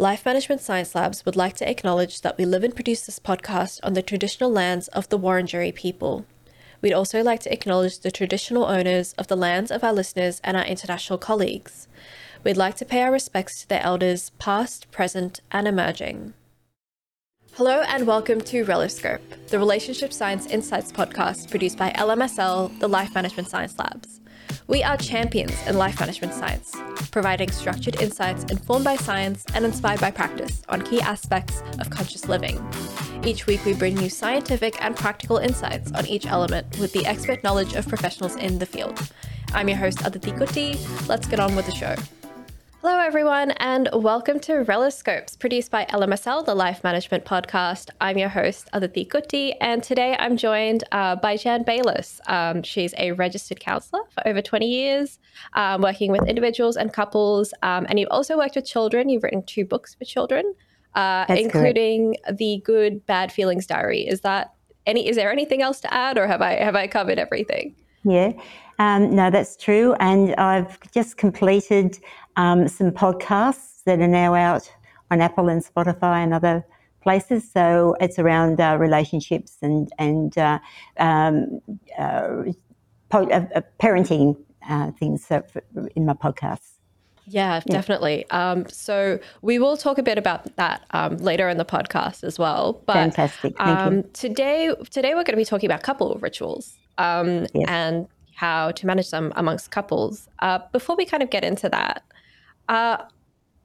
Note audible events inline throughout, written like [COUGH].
Life Management Science Labs would like to acknowledge that we live and produce this podcast on the traditional lands of the Wurundjeri people. We'd also like to acknowledge the traditional owners of the lands of our listeners and our international colleagues. We'd like to pay our respects to their elders, past, present, and emerging. Hello, and welcome to Reloscope, the Relationship Science Insights podcast produced by LMSL, the Life Management Science Labs. We are champions in life management science, providing structured insights informed by science and inspired by practice on key aspects of conscious living. Each week, we bring you scientific and practical insights on each element with the expert knowledge of professionals in the field. I'm your host, Aditi Kutty. Let's get on with the show. Hello, everyone, and welcome to Reloscopes, produced by LMSL, the Life Management Podcast. I'm your host, Aditi Kutty, and today I'm joined uh, by Jan Bayliss. Um, she's a registered counsellor for over 20 years, um, working with individuals and couples, um, and you've also worked with children. You've written two books for children, uh, including correct. the Good Bad Feelings Diary. Is that any? Is there anything else to add, or have I have I covered everything? Yeah, um, no, that's true. And I've just completed um, some podcasts that are now out on Apple and Spotify and other places. So it's around uh, relationships and and uh, um, uh, po- uh, uh, parenting uh, things in my podcasts. Yeah, definitely. Um, so we will talk a bit about that um, later in the podcast as well. But Fantastic. Thank um, you. today, today we're going to be talking about couple rituals um, yes. and how to manage them amongst couples. Uh, before we kind of get into that, uh,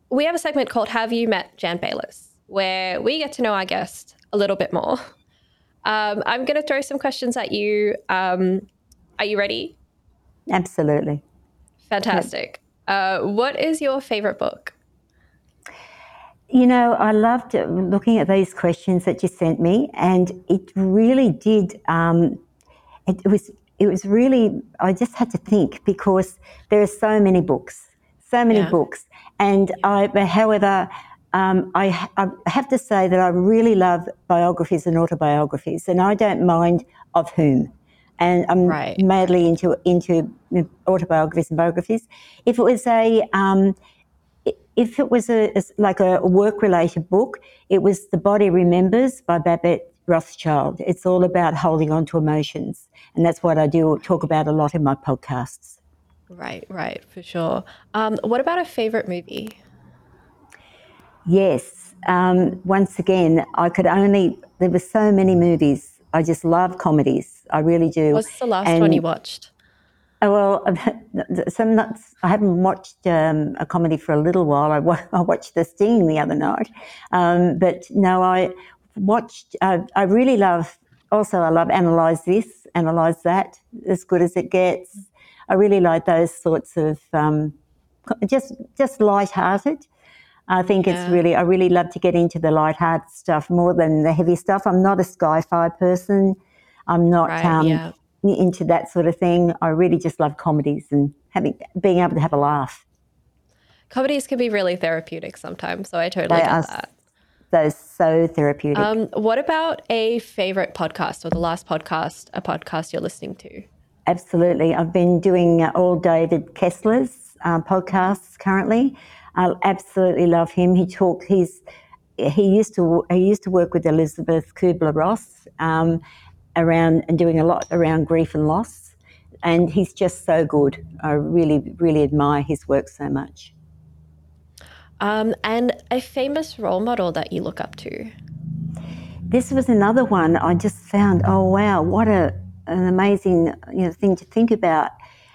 we have a segment called Have You Met Jan Bayliss, where we get to know our guest a little bit more. Um, I'm going to throw some questions at you. Um, are you ready? Absolutely. Fantastic. Uh, what is your favorite book? You know, I loved looking at these questions that you sent me, and it really did. Um, it, it was it was really, I just had to think because there are so many books, so many yeah. books. And I, however, um, I, I, have to say that I really love biographies and autobiographies, and I don't mind of whom. And I'm right. madly into into autobiographies and biographies. If it was a um, if it was a, like a work related book, it was The Body Remembers by Babette Rothschild. It's all about holding on to emotions. And that's what I do talk about a lot in my podcasts. Right, right, for sure. Um, what about a favorite movie? Yes. Um, once again, I could only, there were so many movies. I just love comedies. I really do. What's the last and, one you watched? Oh, well, [LAUGHS] some nuts, I haven't watched um, a comedy for a little while. I, [LAUGHS] I watched The Sting the other night. Um, but no, I watched, uh, I really love, also, I love Analyze This analyze that as good as it gets. I really like those sorts of um, just just light-hearted. I think yeah. it's really I really love to get into the light-hearted stuff more than the heavy stuff. I'm not a sci-fi person. I'm not right, um, yeah. into that sort of thing. I really just love comedies and having being able to have a laugh. Comedies can be really therapeutic sometimes, so I totally they get are, that those so therapeutic. Um, what about a favorite podcast or the last podcast, a podcast you're listening to? Absolutely. I've been doing uh, all David Kessler's uh, podcasts currently. I absolutely love him. He talk. He's he used to he used to work with Elisabeth Kubler Ross um, around and doing a lot around grief and loss, and he's just so good. I really really admire his work so much. Um, and a famous role model that you look up to. This was another one I just found. Oh wow, what a an amazing you know, thing to think about.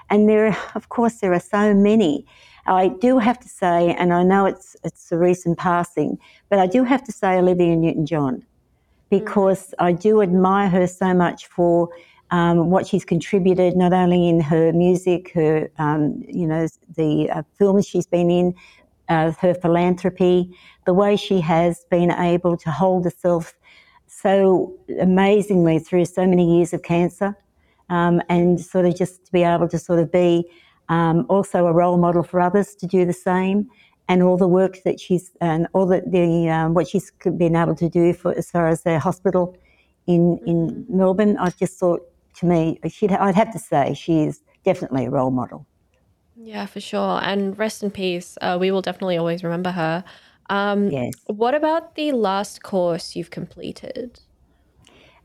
And there, of course, there are so many. I do have to say, and I know it's it's a recent passing, but I do have to say Olivia Newton-John, because mm. I do admire her so much for um, what she's contributed, not only in her music, her um, you know the uh, films she's been in, uh, her philanthropy, the way she has been able to hold herself so amazingly through so many years of cancer, um, and sort of just to be able to sort of be um, also a role model for others to do the same, and all the work that she's and all the, the um, what she's been able to do for as far as the hospital in in mm-hmm. Melbourne. I just thought to me, she I'd have to say she is definitely a role model. Yeah, for sure. And rest in peace. Uh, we will definitely always remember her. Um, Yes. What about the last course you've completed?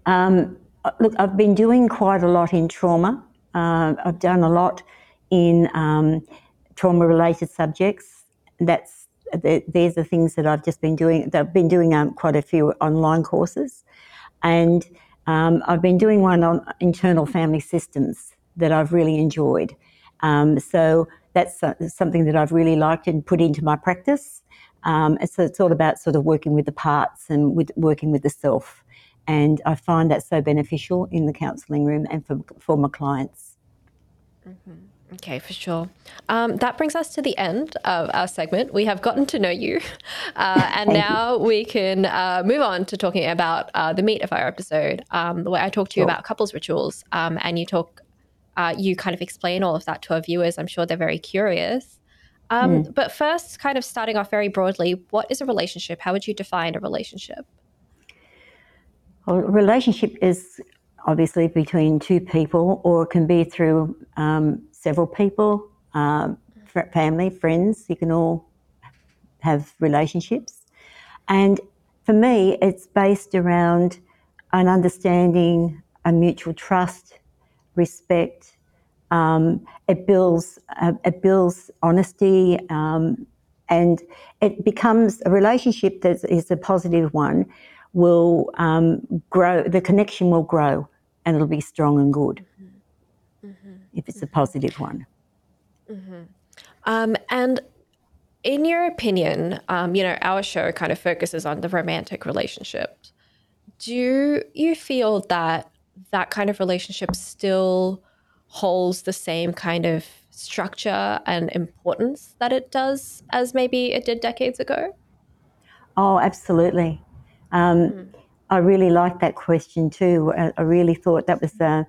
Um, look, I've been doing quite a lot in trauma. Uh, I've done a lot in um, trauma related subjects. That's the, there's the things that I've just been doing. I've been doing um, quite a few online courses, and um, I've been doing one on internal family systems that I've really enjoyed. Um, so that's uh, something that I've really liked and put into my practice. Um, so it's all about sort of working with the parts and with working with the self. And I find that so beneficial in the counselling room and for, for my clients. Okay, for sure. Um, that brings us to the end of our segment. We have gotten to know you, [LAUGHS] uh, and now we can uh, move on to talking about uh, the meat of our episode, um, the way I talk to you Sure. about couples rituals, um, and you talk, uh, you kind of explain all of that to our viewers. I'm sure they're very curious. Um, But first, kind of starting off very broadly, what is a relationship? How would you define a relationship? Well, a relationship is obviously between two people, or it can be through um, several people, um, fr- family, friends. You can all have relationships. And for me, it's based around an understanding, a mutual trust, respect. Um, it builds, uh, it builds honesty, um, and it becomes a relationship that is a positive one. Will um, grow. The connection will grow, and it'll be strong and good if it's a positive one. Um, and in your opinion, um, you know, our show kind of focuses on the romantic relationship. Do you feel that that kind of relationship still holds the same kind of structure and importance that it does as maybe it did decades ago? Oh, absolutely. Um, I really liked that question too. I, I really thought that was. Uh,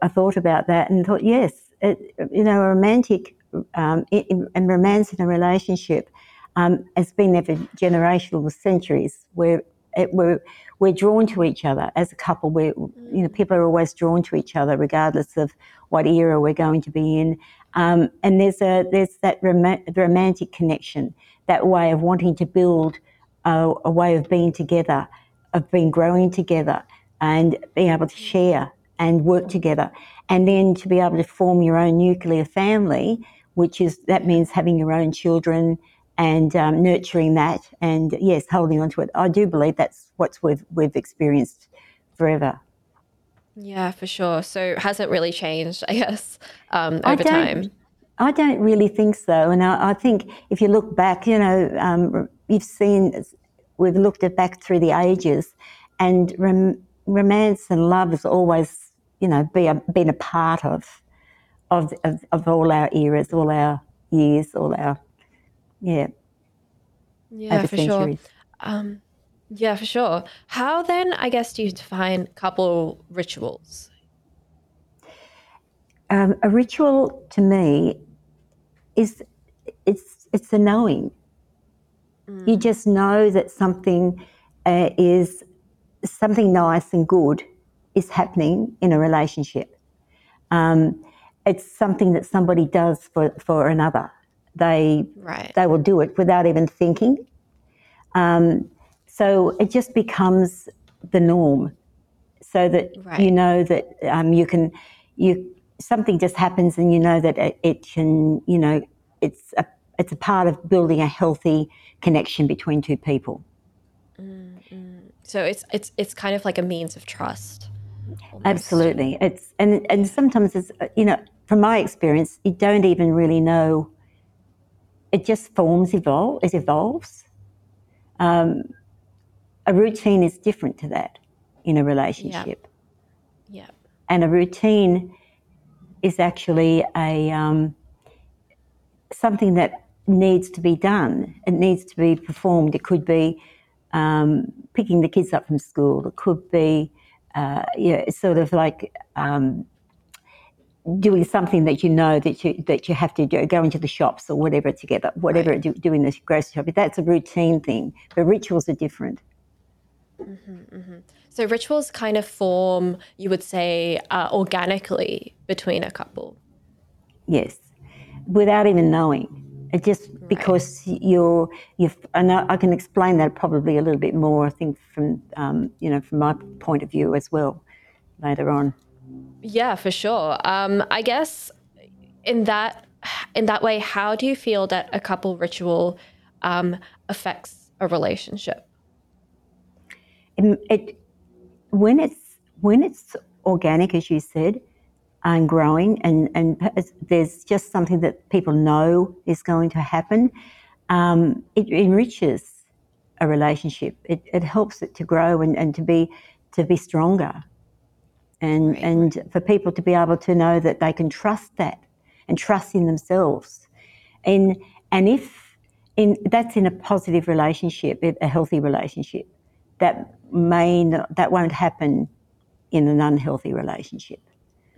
I thought about that and thought, yes, it, you know, a romantic um, i- i- and romance in a relationship um, has been there for generational centuries. Where it, we're we're drawn to each other as a couple. We're you know people are always drawn to each other regardless of what era we're going to be in. Um, and there's a there's that rom- romantic connection, that way of wanting to build a, a way of being together, of being growing together, and being able to share and work together, and then to be able to form your own nuclear family, which is that means having your own children and um, nurturing that, and yes, holding on to it. I do believe that's what we've we've experienced forever. Yeah, for sure. So hasn't really changed, I guess, um, over don't- time. I don't really think so, and I, I think if you look back, you know, um, you've seen we've looked at back through the ages, and rom- romance and love has always, you know, be a, been a part of, of of of all our eras, all our years, all our yeah Yeah, for sure. Um, yeah, for sure. How then, I guess, do you define couple rituals? Um, a ritual to me is it's it's the knowing. You just know that something uh, is something nice and good is happening in a relationship. Um, it's something that somebody does for, for another. They Right. they will do it without even thinking. Um, so it just becomes the norm, so that Right. you know that um, you can you something just happens and you know that it, it can you know it's a it's a part of building a healthy connection between two people. So it's it's it's kind of like a means of trust. almost. Absolutely, it's and and sometimes it's uh, you know from my experience you don't even really know. It just forms evolve. It evolves. Um, a routine is different to that in a relationship, Yeah. and a routine is actually a um, something that needs to be done. It needs to be performed. It could be um, picking the kids up from school. It could be, uh, yeah, it's sort of like um, doing something that you know that you that you have to do, going to the shops or whatever together, whatever do, doing the grocery shopping. That's a routine thing. But rituals are different. So rituals kind of form, you would say, uh, organically between a couple. Yes, without even knowing. It just right. because you're you've and I, can explain that probably a little bit more. I think from um, you know from my point of view as well later on. Yeah, for sure. Um, I guess in that in that way, how do you feel that a couple ritual um, affects a relationship? It, it, when it's when it's organic, as you said, and growing, and and there's just something that people know is going to happen. Um, it enriches a relationship. It, it helps it to grow and, and to be to be stronger, and right. and for people to be able to know that they can trust that and trust in themselves, and and if in that's in a positive relationship, a healthy relationship, that may not, that won't happen in an unhealthy relationship.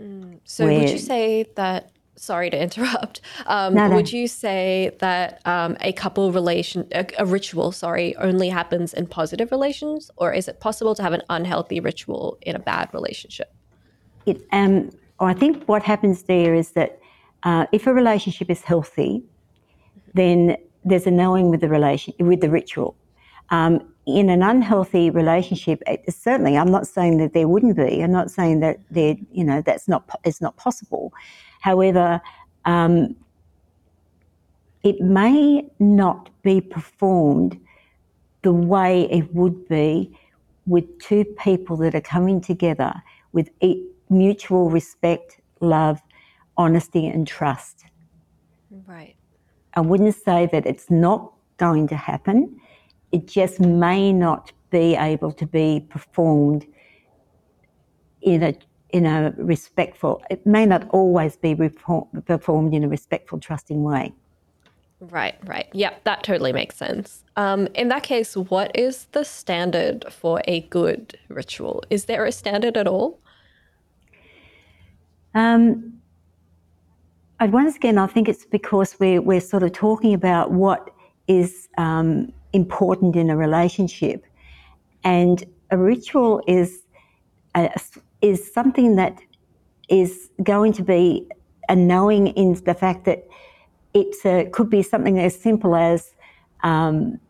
Mm. So where, would you say that? Sorry to interrupt. Um, no, no. Would you say that um, a couple relation, a, a, ritual, sorry, only happens in positive relations, or is it possible to have an unhealthy ritual in a bad relationship? It, um, I think what happens there is that uh, if a relationship is healthy, then there's a knowing with the relation with the ritual. Um, in an unhealthy relationship, certainly, I'm not saying that there wouldn't be. I'm not saying that there, you know, that's not it's not possible. However, um, it may not be performed the way it would be with two people that are coming together with mutual respect, love, honesty, and trust. Right. I wouldn't say that it's not going to happen it just may not be able to be performed in a in a respectful. It may not always be performed in a respectful, trusting way. Right, right. Yeah, that totally makes sense. Um, in that case, what is the standard for a good ritual? Is there a standard at all? Um, and once again, I think it's because we're, we're sort of talking about what is um, important in a relationship. And a ritual is a, is something that is going to be a knowing in the fact that it could be something as simple as um,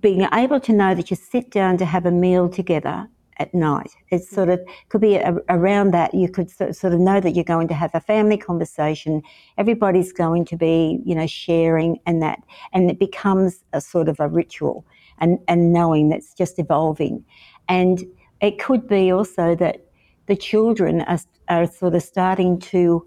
being able to know that you sit down to have a meal together at night. It mm. sort of could be a, around that. You could sort of know that you're going to have a family conversation. Everybody's going to be, you know, sharing and that, and it becomes a sort of a ritual and, and knowing that's just evolving. And it could be also that the children are, are sort of starting to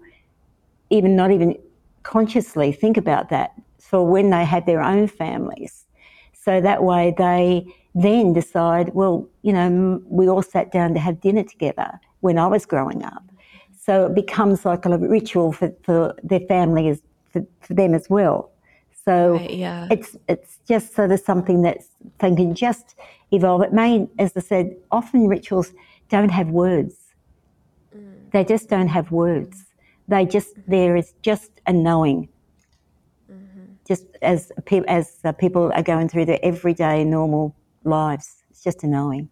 even not even consciously think about that for when they had their own families. So that way they then decide, well, you know, we all sat down to have dinner together when I was growing up. So it becomes like a ritual for, for their family, as, for, for them as well. So right, yeah. it's it's just sort of something that's they can just evolve. It may, as I said, often rituals don't have words. Mm. They just don't have words. They just there is just a knowing mm-hmm. just as as uh, people are going through their everyday normal lives. It's just a knowing.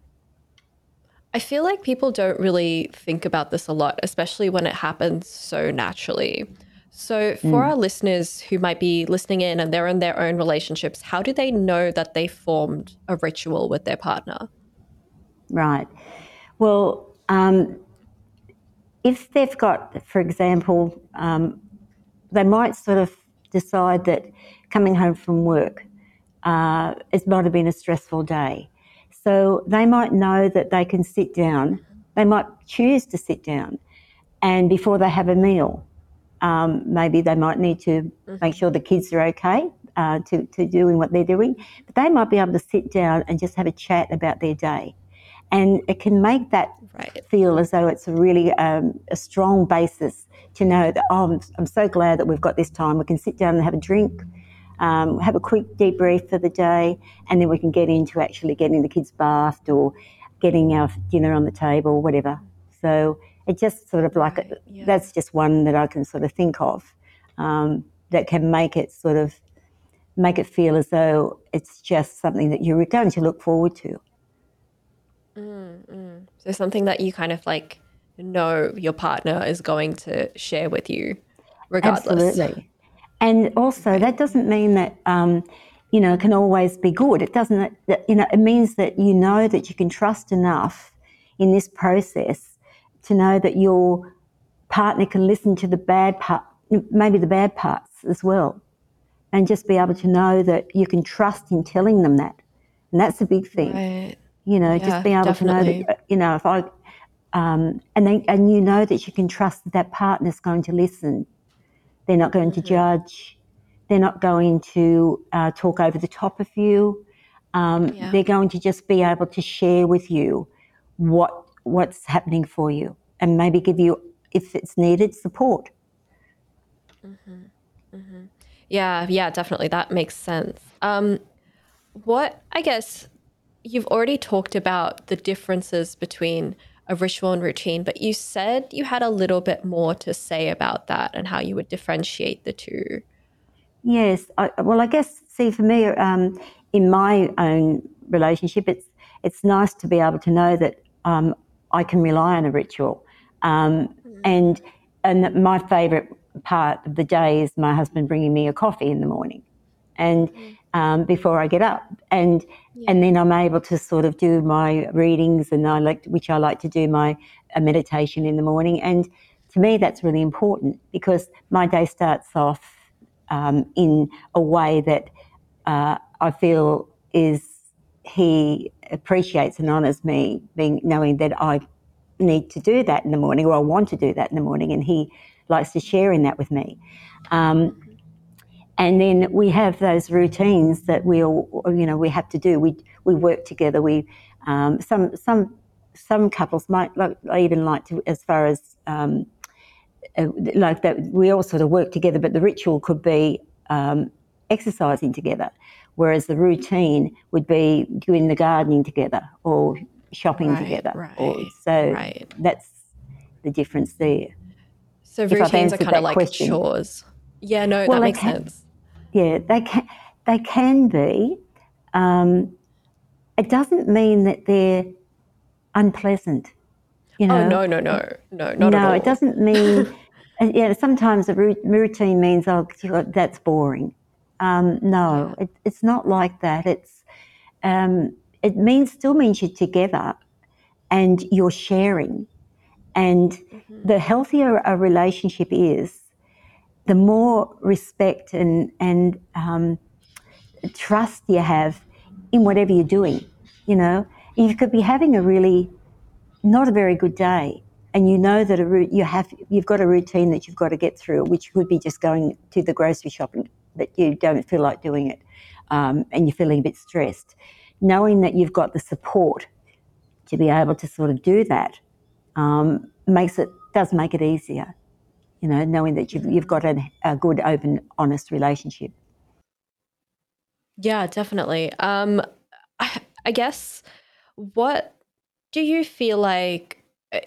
I feel like people don't really think about this a lot, especially when it happens so naturally. So, for mm. our listeners who might be listening in and they're in their own relationships, how do they know that they formed a ritual with their partner? Right. Well, um, if they've got, for example, um, they might sort of decide that coming home from work, uh, it might have been a stressful day. So they might know that they can sit down, they might choose to sit down, and before they have a meal, um, maybe they might need to mm-hmm. make sure the kids are okay uh, to, to doing what they're doing, but they might be able to sit down and just have a chat about their day. And it can make that right. feel as though it's a really um, a strong basis to know that, oh, I'm, I'm so glad that we've got this time. We can sit down and have a drink um, have a quick debrief for the day, and then we can get into actually getting the kids bathed or getting our dinner on the table, whatever. So it just sort of like right, yeah. that's just one that I can sort of think of um, that can make it sort of make it feel as though it's just something that you're going to look forward to. Mm, mm. So something that you kind of like know your partner is going to share with you, regardless. Absolutely And also, that doesn't mean that, um, you know, it can always be good. It doesn't, you know, it means that you know that you can trust enough in this process to know that your partner can listen to the bad part, maybe the bad parts as well, and just be able to know that you can trust in telling them that. And that's a big thing. Right. You know, yeah, just being able definitely. to know that, you know, if I, um, and then, and you know that you can trust that that partner's going to listen they're not going mm-hmm. to judge. They're not going to uh, talk over the top of you. Um, yeah. They're going to just be able to share with you what what's happening for you, and maybe give you, if it's needed, support. Mm-hmm. Mm-hmm. Yeah, yeah, definitely. That makes sense. Um, what I guess you've already talked about the differences between a ritual and routine, but you said you had a little bit more to say about that and how you would differentiate the two. Yes, I, well, I guess see for me, um, in my own relationship, it's it's nice to be able to know that um, I can rely on a ritual, um, mm. and and my favourite part of the day is my husband bringing me a coffee in the morning, and mm um, before I get up, and yeah. and then I'm able to sort of do my readings, and I like which I like to do my meditation in the morning, and to me that's really important because my day starts off um, in a way that uh, I feel is he appreciates and honours me, being knowing that I need to do that in the morning, or I want to do that in the morning, and he likes to share in that with me. Um, and then we have those routines that we all, you know, we have to do. We we work together. We um, some some some couples might like, even like to as far as um, uh, like that we all sort of work together, but the ritual could be um, exercising together, whereas the routine would be doing the gardening together or shopping right, together. Right, or, so right. that's the difference there. So routines are kind of like question. chores. Yeah, no, well, that makes can, sense. Yeah, they can. They can be. Um, it doesn't mean that they're unpleasant. You oh, know? Oh no, no, no, no, not no, at all. No, it doesn't [LAUGHS] mean. yeah, sometimes a routine means oh that's boring. Um, no, it, it's not like that. It's um, it means still means you're together and you're sharing. And mm-hmm. the healthier a relationship is, the more respect and, and um, trust you have in whatever you're doing. You know, you could be having a really not a very good day, and you know that a, you have you've got a routine that you've got to get through, which could be just going to the grocery shopping, but you don't feel like doing it, um, and you're feeling a bit stressed. Knowing that you've got the support to be able to sort of do that um, makes it does make it easier you know, knowing that you've, you've got a, a good, open, honest relationship. Yeah, definitely. Um, I, I guess what do you feel like? [SIGHS]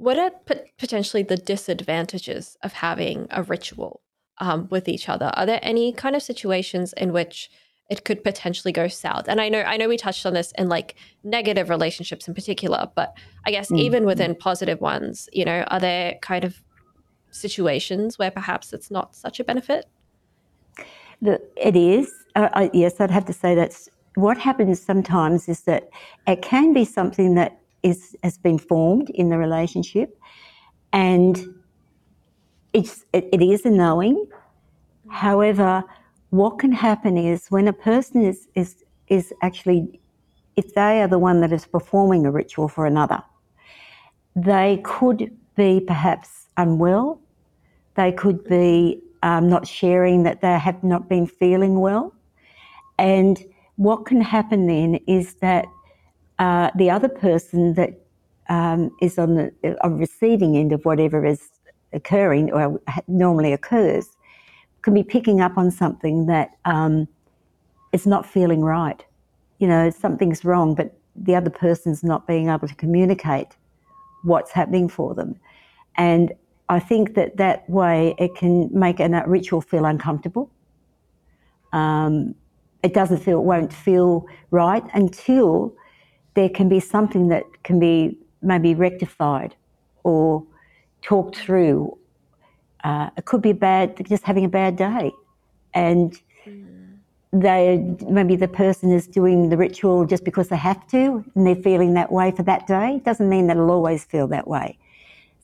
What are potentially the disadvantages of having a ritual um, with each other? Are there any kind of situations in which it could potentially go south? And I know, I know, we touched on this in like negative relationships in particular, but I guess mm. even within positive ones, you know, are there kind of situations where perhaps it's not such a benefit? It is. Uh, I, yes, I'd have to say that's what happens sometimes is that it can be something that is has been formed in the relationship, and it's it, it is a knowing. However, what can happen is when a person is is is actually if they are the one that is performing a ritual for another, they could be perhaps unwell. They could be um, not sharing that they have not been feeling well. And what can happen then is that uh, the other person that um, is on the receiving end of whatever is occurring or normally occurs can be picking up on something that um, is not feeling right. You know, something's wrong, but the other person's not being able to communicate what's happening for them. And I think that that way it can make a ritual feel uncomfortable. Um, it doesn't feel, it won't feel right until there can be something that can be maybe rectified or talked through uh, it could be bad, just having a bad day, and they maybe the person is doing the ritual just because they have to, and they're feeling that way for that day. It Doesn't mean that it'll always feel that way.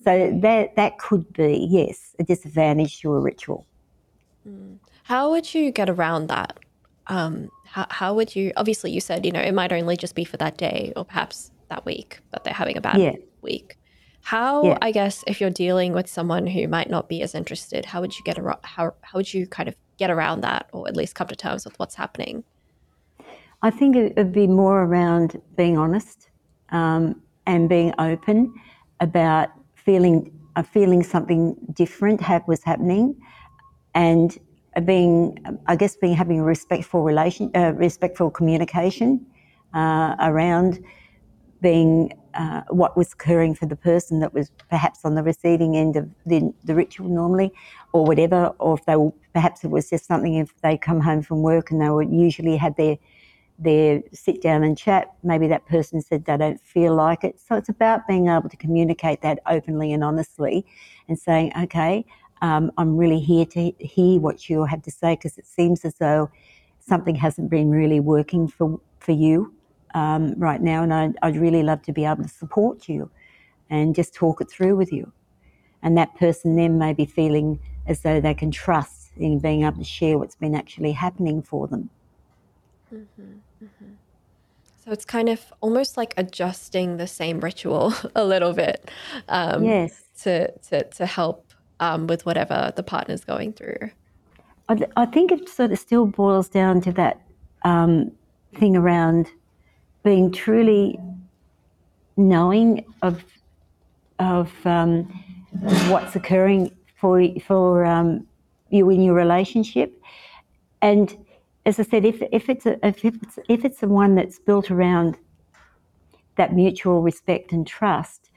So that that could be yes a disadvantage to a ritual. How would you get around that? Um, how, how would you? Obviously, you said you know it might only just be for that day or perhaps that week that they're having a bad Yeah. week. How Yeah. I guess if you're dealing with someone who might not be as interested, how would you get around? How how would you kind of get around that, or at least come to terms with what's happening? I think it would be more around being honest um, and being open about feeling uh, feeling something different was happening, and being, I guess, being having a respectful relation, uh, respectful communication uh, around being uh, what was occurring for the person that was perhaps on the receiving end of the, the ritual normally, or whatever, or if they were, perhaps it was just something if they come home from work and they were usually had their their sit down and chat, maybe that person said they don't feel like it. So it's about being able to communicate that openly and honestly and saying, okay, um, I'm really here to hear what you have to say because it seems as though something hasn't been really working for, for you um, right now. And I'd, I'd really love to be able to support you and just talk it through with you. And that person then may be feeling as though they can trust in being able to share what's been actually happening for them. So it's kind of almost like adjusting the same ritual [LAUGHS] a little bit um, Yes. to, to to help um, with whatever the partner's going through. I, th- I think it sort of still boils down to that um, thing around being truly knowing of of um, what's occurring for for um, you in your relationship, and as I said, if if it's a, if it's if it's the one that's built around that mutual respect and trust,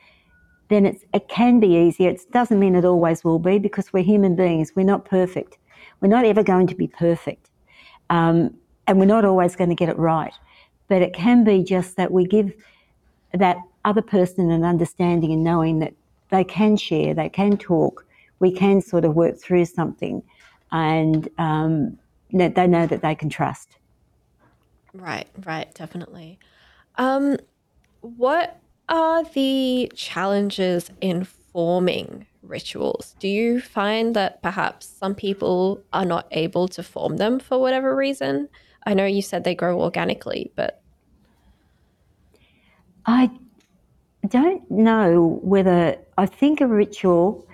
then it's, it can be easier. It doesn't mean it always will be because we're human beings. We're not perfect. We're not ever going to be perfect. Um, and we're not always going to get it right. But it can be just that we give that other person an understanding and knowing that they can share, they can talk, we can sort of work through something, and um, they know that they can trust. Right, right, definitely. Um, what are the challenges in forming rituals? Do you find that perhaps some people are not able to form them for whatever reason? I know you said they grow organically, but I don't know whether I think a ritual.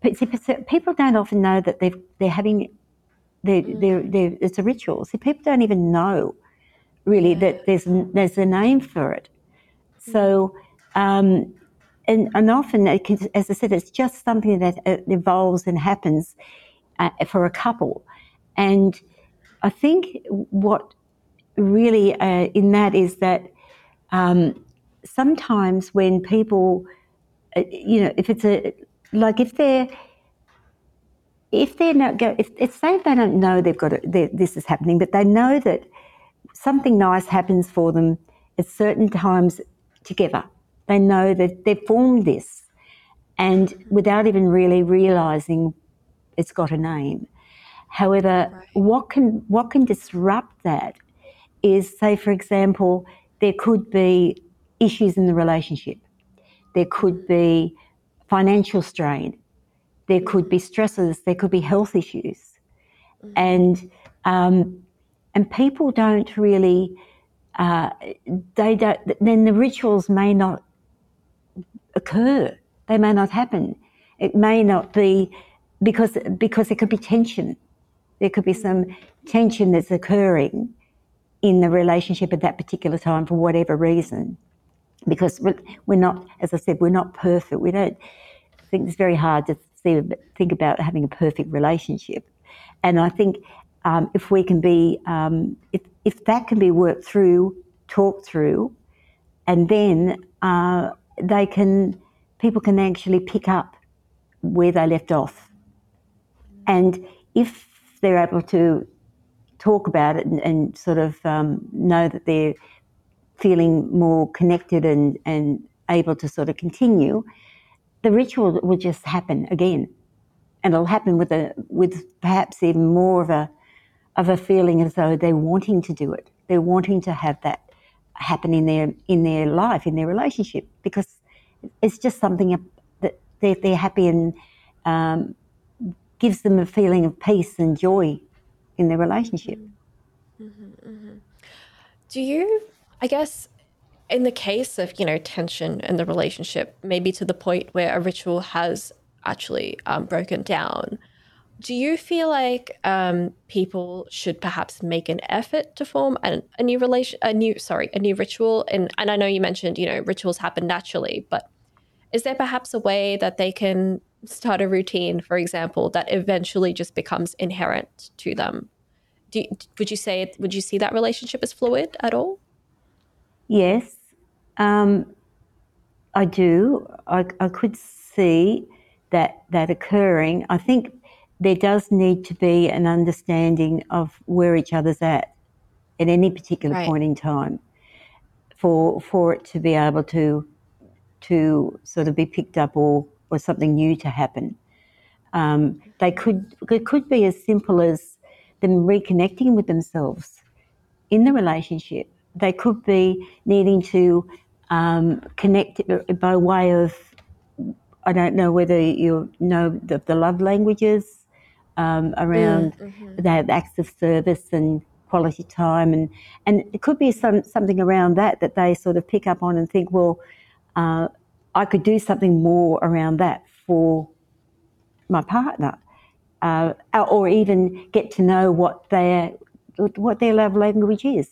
but see, but People don't often know that they've, they're having, they're, they're, they're, it's a ritual. See, people don't even know really that there's there's a name for it. So, um, and and often, it can, as I said, it's just something that uh, evolves and happens uh, for a couple, and I think what really uh, in that is that um, sometimes when people, uh, you know, if it's a like if they're if they're not go if, if say they don't know they've got it, they- this is happening, but they know that something nice happens for them at certain times together. They know that they've formed this, and without even really realizing it's got a name. However, Right. what can what can disrupt that is, say, for example, there could be issues in the relationship. There could be financial strain. There could be stresses. There could be health issues, and um, and people don't really. Uh, they don't. Then the rituals may not occur. They may not happen. It may not be because because there could be tension. There could be some tension that's occurring in the relationship at that particular time for whatever reason. Because we're we're not, as I said, we're not perfect. We don't I think it's very hard to think about having a perfect relationship. And I think um, if we can be, um, if, if that can be worked through, talked through, and then uh, they can, people can actually pick up where they left off. And if they're able to talk about it and, and sort of um, know that they're feeling more connected and, and able to sort of continue, the ritual will just happen again. and it'll happen with a with perhaps even more of a of a feeling as though they're wanting to do it. They're wanting to have that happen in their in their life, in their relationship, because it's just something that they're, they're happy and um, gives them a feeling of peace and joy in their relationship. Mm-hmm, mm-hmm. Do you, I guess, in the case of, you know, tension in the relationship, maybe to the point where a ritual has actually um, broken down, do you feel like um, people should perhaps make an effort to form a, a new relation, a new, sorry, a new ritual? And, and I know you mentioned, you know, rituals happen naturally, but is there perhaps a way that they can start a routine, for example, that eventually just becomes inherent to them? Do would you say would you see that relationship as fluid at all? Yes, um, I do. I, I could see that that occurring. I think there does need to be an understanding of where each other's at at any particular right. point in time for for it to be able to to sort of be picked up or or something new to happen. Um, they could it could be as simple as them reconnecting with themselves in the relationship. They could be needing to um, connect by way of I don't know whether you know the, the love languages um, around mm, mm-hmm. that acts of service and quality time and and it could be some something around that that they sort of pick up on and think well uh, I could do something more around that for my partner, uh, or even get to know what their what their love language is.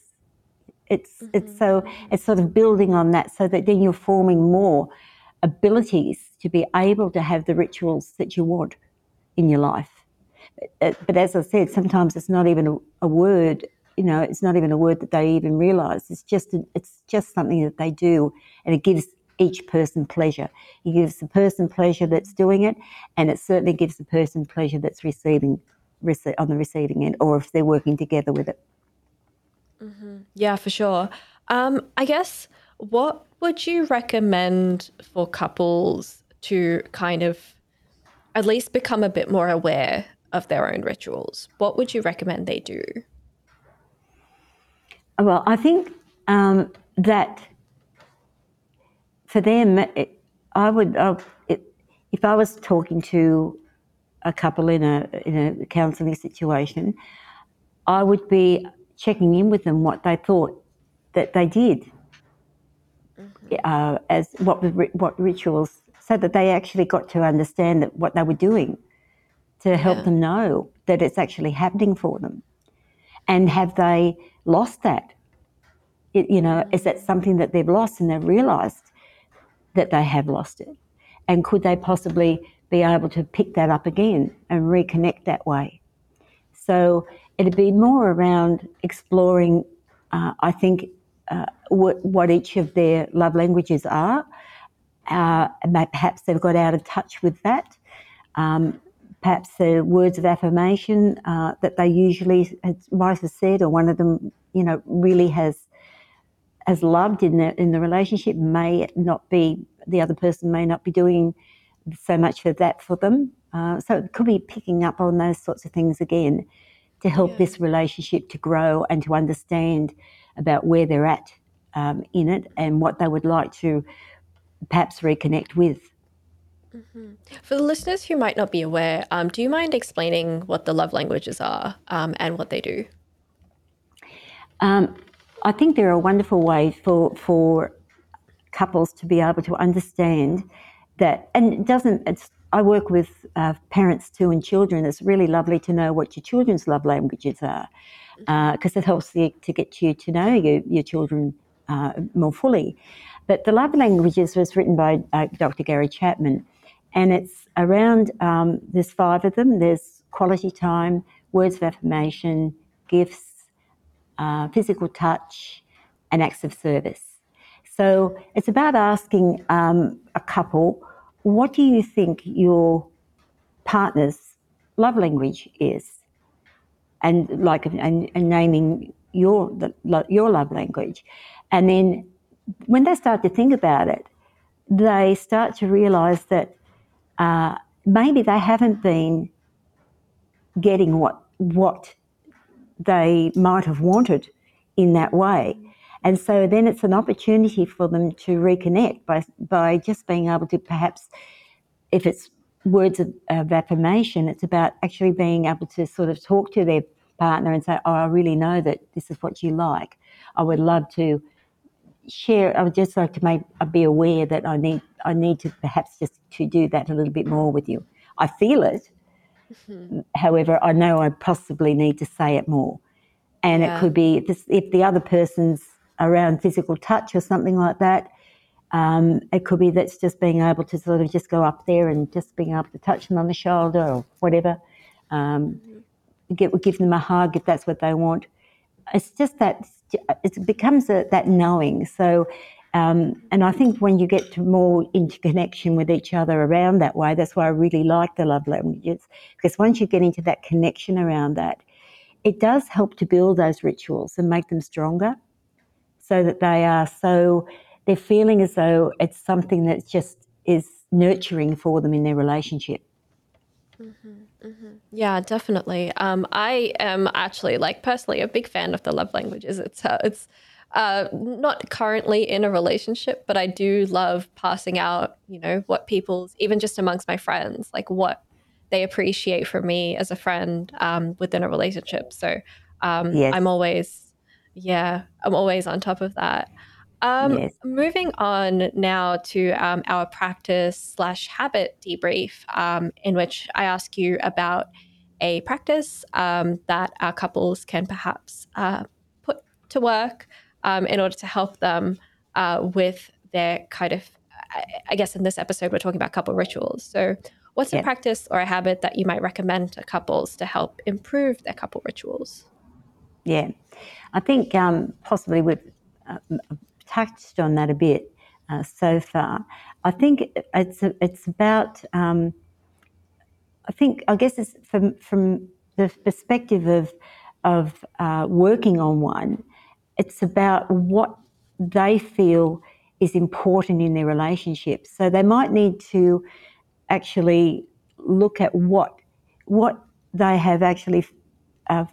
It's mm-hmm. it's so it's sort of building on that, so that then you're forming more abilities to be able to have the rituals that you want in your life. But, but as I said, sometimes it's not even a, a, word. You know, it's not even a word that they even realise. It's just a, it's just something that they do, and it gives each person pleasure. It gives the person pleasure that's doing it, and it certainly gives the person pleasure that's receiving rece- on the receiving end, or if they're working together with it. Mm-hmm. Yeah, for sure. Um, I guess what would you recommend for couples to kind of at least become a bit more aware of their own rituals? What would you recommend they do? Well, I think um, that for them, it, I would, it, if I was talking to a couple in a in a counselling situation, I would be checking in with them what they thought that they did, mm-hmm. uh, as what what rituals, so that they actually got to understand that what they were doing, to help yeah. them know that it's actually happening for them, and have they lost that? It, you know, mm-hmm. is that something that they've lost and they've realised? that they have lost it? And could they possibly be able to pick that up again and reconnect that way? So it'd be more around exploring, uh, I think, uh, what, what, each of their love languages are. Uh, perhaps they've got out of touch with that. Um, perhaps the words of affirmation uh, that they usually might have said, or one of them, you know, really has as loved in the in the relationship may not be the other person may not be doing so much for that for them. Uh, so it could be picking up on those sorts of things again to help yeah. this relationship to grow and to understand about where they're at um, in it and what they would like to perhaps reconnect with. Mm-hmm. For the listeners who might not be aware, um, do you mind explaining what the love languages are um, and what they do? Um, I think they're a wonderful way for for couples to be able to understand that, and it doesn't. It's I work with uh, parents too and children. It's really lovely to know what your children's love languages are because uh, it helps you to get you to know your, your children uh, more fully. But the love languages was written by uh, Dr. Gary Chapman, and it's around. Um, there's five of them. There's quality time, words of affirmation, gifts, uh, physical touch, and acts of service. So it's about asking um, a couple, what do you think your partner's love language is? And like, and, and naming your the, your love language, and then when they start to think about it, they start to realise that uh, maybe they haven't been getting what what they might have wanted in that way. And so then it's an opportunity for them to reconnect by by just being able to perhaps, if it's words of, of affirmation, it's about actually being able to sort of talk to their partner and say, "Oh, I really know that this is what you like. I would love to share. I would just like to make uh, be aware that I need I need to perhaps just to do that a little bit more with you. I feel it. Mm-hmm. However, I know I possibly need to say it more, and yeah. it could be if, this, if the other person's around physical touch or something like that. Um, it could be that's just being able to sort of just go up there and just being able to touch them on the shoulder or whatever. Um, get, give them a hug if that's what they want. It's just that it becomes a, that knowing. So, um, and I think when you get to more interconnection with each other around that way, that's why I really like the love languages because once you get into that connection around that, it does help to build those rituals and make them stronger, so that they are so they're feeling as though it's something that just is nurturing for them in their relationship. Mm-hmm, mm-hmm. Yeah, definitely. Um, I am actually, like, personally, a big fan of the love languages. It's uh, it's uh, not currently in a relationship, but I do love passing out, you know, what people's even just amongst my friends, like what they appreciate from me as a friend um, within a relationship. So um, yes. I'm always, yeah, I'm always on top of that. Um, yes. Moving on now to um, our practice slash habit debrief, um, in which I ask you about a practice um, that our couples can perhaps uh, put to work um, in order to help them uh, with their kind of, I guess in this episode, we're talking about couple rituals. So, what's a practice or a habit that you might recommend to couples to help improve their couple rituals? Yeah, I think um, possibly with uh, touched on that a bit uh, so far. I think it's it's about. Um, I think I guess it's from from the perspective of of uh, working on one. It's about what they feel is important in their relationship. So they might need to actually look at what what they have actually uh,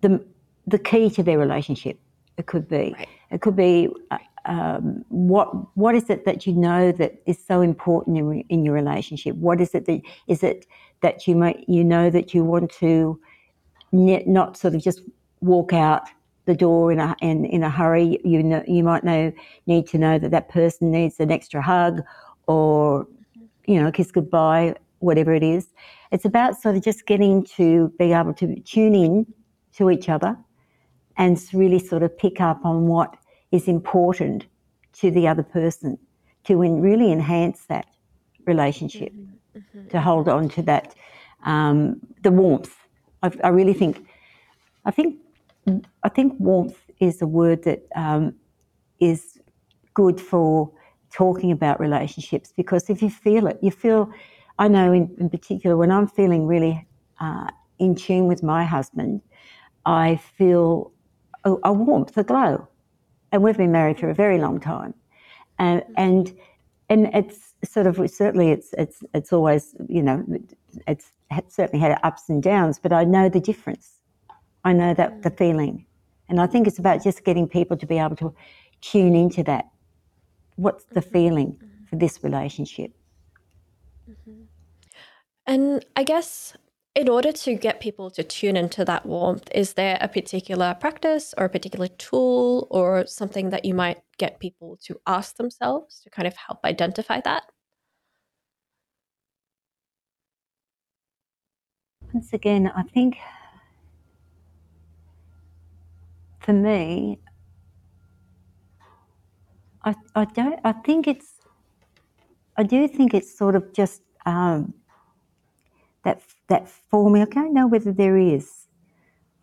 the the key to their relationship. It could be. Right. It could be uh, um, what what is it that you know that is so important in, in your relationship? What is it that is it that you might you know that you want to not sort of just walk out the door in a in, in a hurry? You know you might know need to know that that person needs an extra hug or you know kiss goodbye, whatever it is. It's about sort of just getting to be able to tune in to each other and really sort of pick up on what is important to the other person to really enhance that relationship, mm-hmm. mm-hmm. to hold on to that, um, the warmth. I, I, really think, I think, I think warmth is a word that um, is good for talking about relationships because if you feel it, you feel. I know in, in particular when I'm feeling really uh, in tune with my husband, I feel a, a warmth, a glow. And we've been married for a very long time. And, and, and it's sort of, certainly it's, it's, it's always, you know, it's certainly had ups and downs, but I know the difference. I know that the feeling. And I think it's about just getting people to be able to tune into that. What's the mm-hmm. feeling for this relationship? Mm-hmm. And I guess in order to get people to tune into that warmth, is there a particular practice or a particular tool or something that you might get people to ask themselves to kind of help identify that? Once again, I think for me, I, I don't, I think it's, I do think it's sort of just um, that that formula. I don't know whether there is.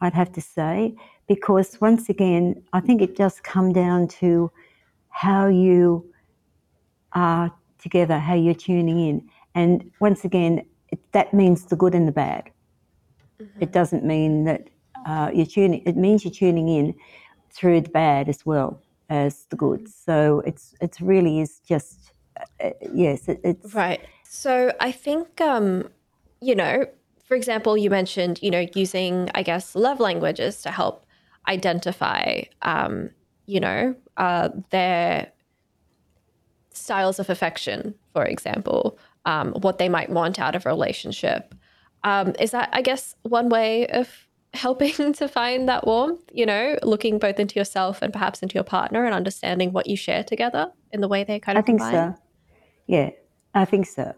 I'd have to say because once again, I think it does come down to how you are together, how you're tuning in, and once again, it, that means the good and the bad. Mm-hmm. It doesn't mean that uh, you're tuning. It means you're tuning in through the bad as well as the good. So it's it's really is just uh, yes, it, it's right. So I think, um, you know, for example, you mentioned, you know, using, I guess, love languages to help identify, um, you know, uh, their styles of affection, for example, um, what they might want out of a relationship. Um, is that, I guess, one way of [LAUGHS] helping [LAUGHS] to find that warmth, you know, looking both into yourself and perhaps into your partner and understanding what you share together in the way they kind of I think combine? so. Yeah, I think so.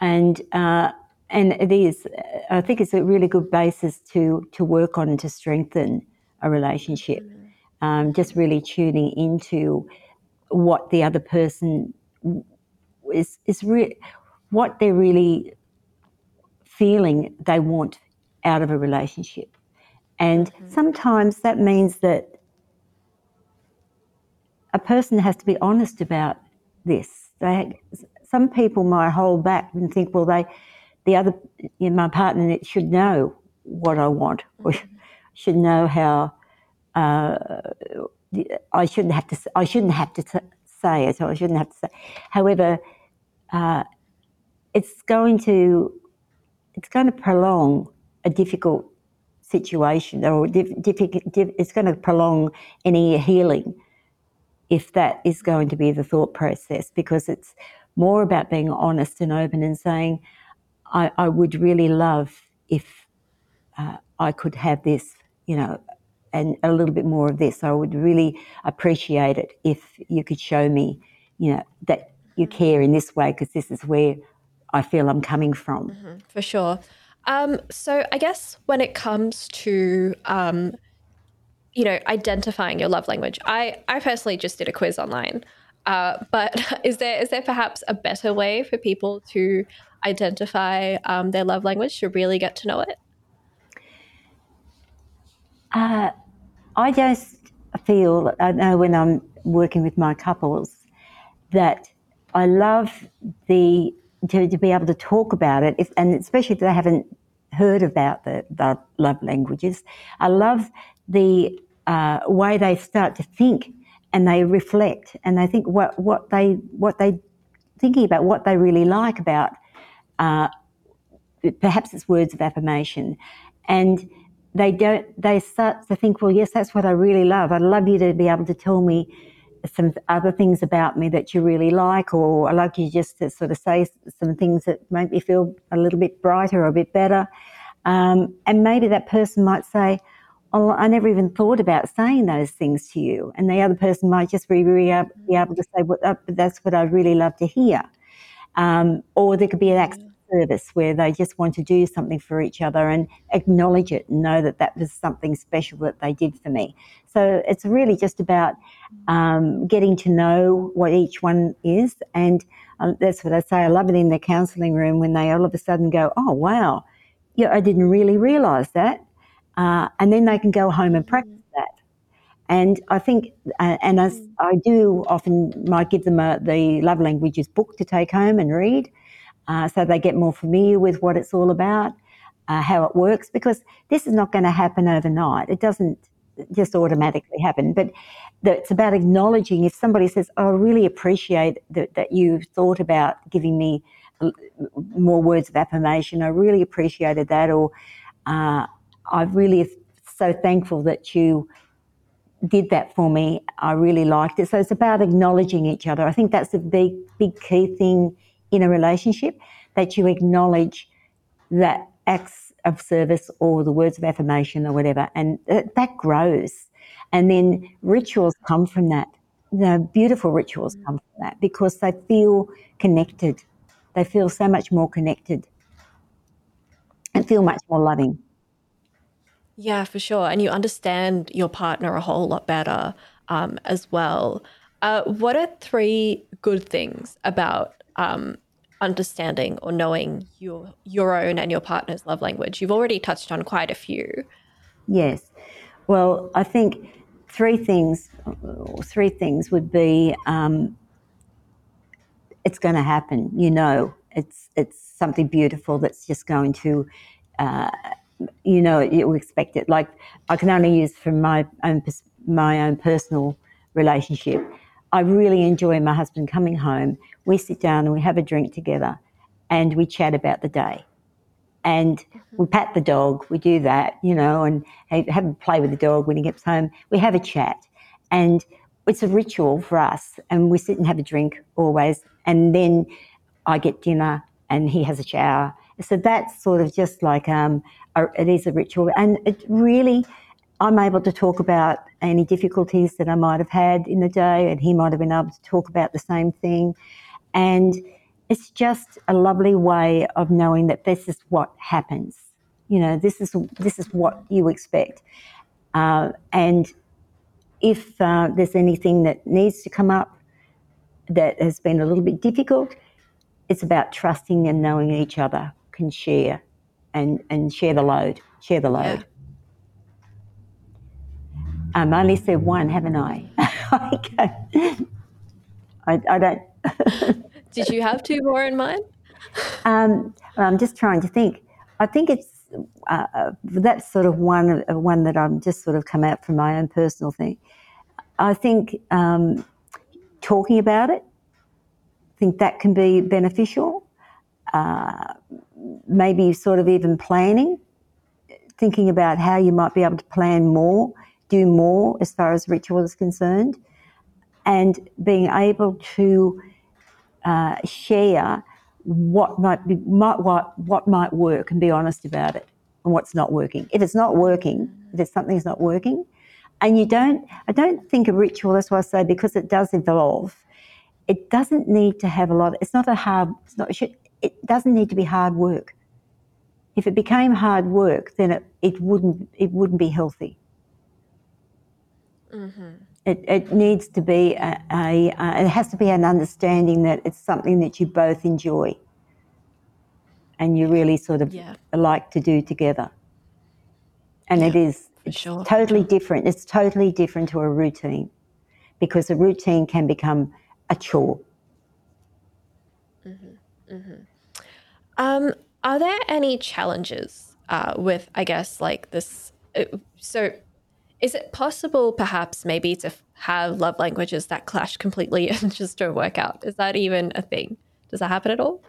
And uh, and it is. I think it's a really good basis to to work on to strengthen a relationship. Um, just really tuning into what the other person is is re- what they're really feeling they want out of a relationship. And sometimes that means that a person has to be honest about this. They, some people might hold back and think, well, they, the other, you know, my partner should know what I want, or should know how. Uh, I shouldn't have to. I shouldn't have to say it, or I shouldn't have to say. However, uh, it's going to it's going to prolong a difficult situation, or diff, difficult, diff, it's going to prolong any healing if that is going to be the thought process, because it's more about being honest and open and saying, I, I would really love if uh, I could have this, you know, and a little bit more of this. I would really appreciate it if you could show me, you know, that you care in this way, because this is where I feel I'm coming from. Mm-hmm, for sure. Um, so I guess when it comes to um, you know identifying your love language, I I personally just did a quiz online. Uh, but [LAUGHS] is there is there perhaps a better way for people to identify um, their love language to really get to know it? Uh, I just feel I know when I'm working with my couples that I love the to, to be able to talk about it, if, and especially if they haven't heard about the, the love languages. I love the uh, way they start to think and they reflect and they think what, what they what they thinking about what they really like about uh, perhaps it's words of affirmation. And they don't they start to think well yes that's what i really love. I'd love you to be able to tell me some other things about me that you really like or i'd like you just to sort of say some things that make me feel a little bit brighter or a bit better. Um, and maybe that person might say oh i never even thought about saying those things to you and the other person might just be, be able to say well, that's what i really love to hear um, or there could be an act service where they just want to do something for each other and acknowledge it and know that that was something special that they did for me. So it's really just about um, getting to know what each one is. And uh, that's what I say. I love it in the counselling room when they all of a sudden go, oh, wow, yeah, I didn't really realise that. Uh, and then they can go home and practice that. And I think, uh, and as I do often might give them a, the love languages book to take home and read uh, so they get more familiar with what it's all about, uh, how it works, because this is not going to happen overnight. It doesn't just automatically happen, but it's about acknowledging if somebody says, oh, I really appreciate that, that you thought about giving me more words of affirmation. I really appreciated that, or uh, I really so thankful that you did that for me. I really liked it. So it's about acknowledging each other. I think that's a big, big key thing in a relationship that you acknowledge that acts of service or the words of affirmation or whatever, and that grows. And then rituals come from that. The beautiful rituals come from that because they feel connected. They feel so much more connected and feel much more loving. Yeah, for sure. And you understand your partner a whole lot better um, as well. Uh, what are three good things about um, understanding or knowing your your own and your partner's love language? You've already touched on quite a few. Yes. Well, I think three things. Three things would be um, it's going to happen. You know, it's it's something beautiful that's just going to. Uh, you know, you expect it. Like I can only use from my own my own personal relationship. I really enjoy my husband coming home. We sit down and we have a drink together, and we chat about the day. And mm-hmm. we pat the dog, we do that, you know, and have a play with the dog when he gets home. We have a chat. And it's a ritual for us. And we sit and have a drink always. And then I get dinner and he has a shower. So that's sort of just like um, a, it is a ritual. And it really, I'm able to talk about any difficulties that I might have had in the day, and he might have been able to talk about the same thing. And it's just a lovely way of knowing that this is what happens. You know, this is this is what you expect. Uh, and if uh, there's anything that needs to come up that has been a little bit difficult, it's about trusting and knowing each other can share and, and share the load, share the load. Um, I only said one, haven't I? [LAUGHS] I, I don't. [LAUGHS] Did you have two more in mind? Um, I'm just trying to think. I think it's uh, uh that's sort of one one that I'm just sort of come out from my own personal thing. I think um, talking about it, I think that can be beneficial. Uh, maybe sort of even planning, thinking about how you might be able to plan more, do more as far as ritual is concerned, and being able to uh, share what might be might, what what might work and be honest about it and what's not working. If it's not working, if something's not working, and you don't, I don't think a ritual. That's why I say because it does evolve. It doesn't need to have a lot. It's not a hard. It's not. It doesn't need to be hard work. If it became hard work, then it, it wouldn't it wouldn't be healthy. Mm-hmm. It, it needs to be a, a, a, it has to be an understanding that it's something that you both enjoy and you really sort of yeah. like to do together. And yeah, it is it's sure. totally different. It's totally different to a routine because a routine can become a chore. Mm-hmm. Mm-hmm. Um, are there any challenges uh, with, I guess, like this? Uh, so is it possible, perhaps, maybe to have love languages that clash completely [LAUGHS] and just don't work out? Is that even a thing? Does that happen at all?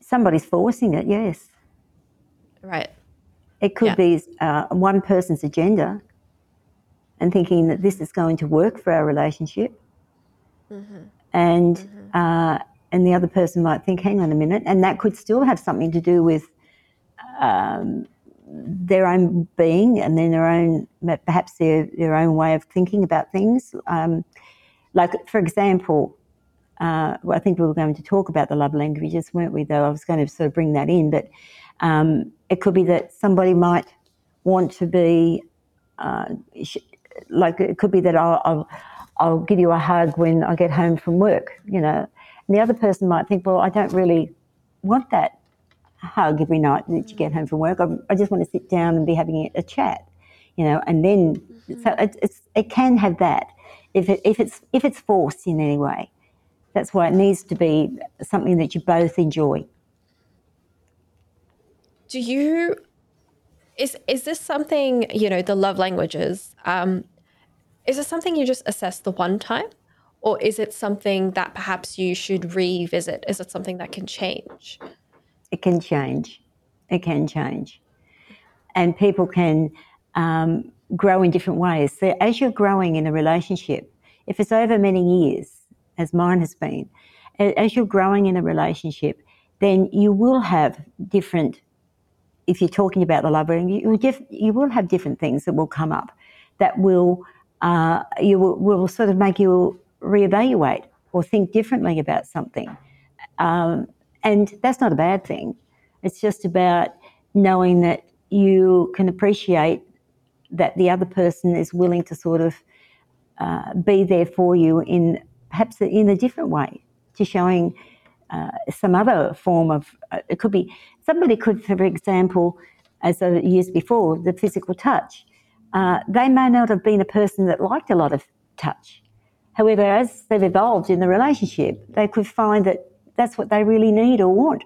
Somebody's forcing it, yes. Right. It could yeah. be uh, one person's agenda and thinking that this is going to work for our relationship. Mm-hmm. And mm-hmm. Uh, and the other person might think, hang on a minute, and that could still have something to do with um, their own being and then their own perhaps their their own way of thinking about things. Um, like for example, uh, well, I think we were going to talk about the love languages, weren't we? Though I was going to sort of bring that in, but um, it could be that somebody might want to be uh, like it could be that I'll, I'll, I'll give you a hug when I get home from work, you know. And the other person might think, well, I don't really want that hug every night that you get home from work. I, I just want to sit down and be having a, chat, you know. And then, mm-hmm. so it, it's it can have that if it, if it's if it's forced in any way. That's why it needs to be something that you both enjoy. Do you? Is is this something you know the love languages? Um, is this something you just assess the one time? Or is it something that perhaps you should revisit? Is it something that can change? it can change. It can change. And people can um, grow in different ways. So as you're growing in a relationship, if it's over many years, as mine has been, as you're growing in a relationship, then you will have different. If you're talking about the love ring, you will, you will have different things that will come up that will uh, you will, will, sort of make you reevaluate or think differently about something. Um, and that's not a bad thing. It's just about knowing that you can appreciate that the other person is willing to sort of uh, be there for you in perhaps in a different way, to showing uh, some other form of. Uh, it could be somebody could, for example, as I used before, the physical touch. Uh, they may not have been a person that liked a lot of touch. However, as they've evolved in the relationship, they could find that that's what they really need or want.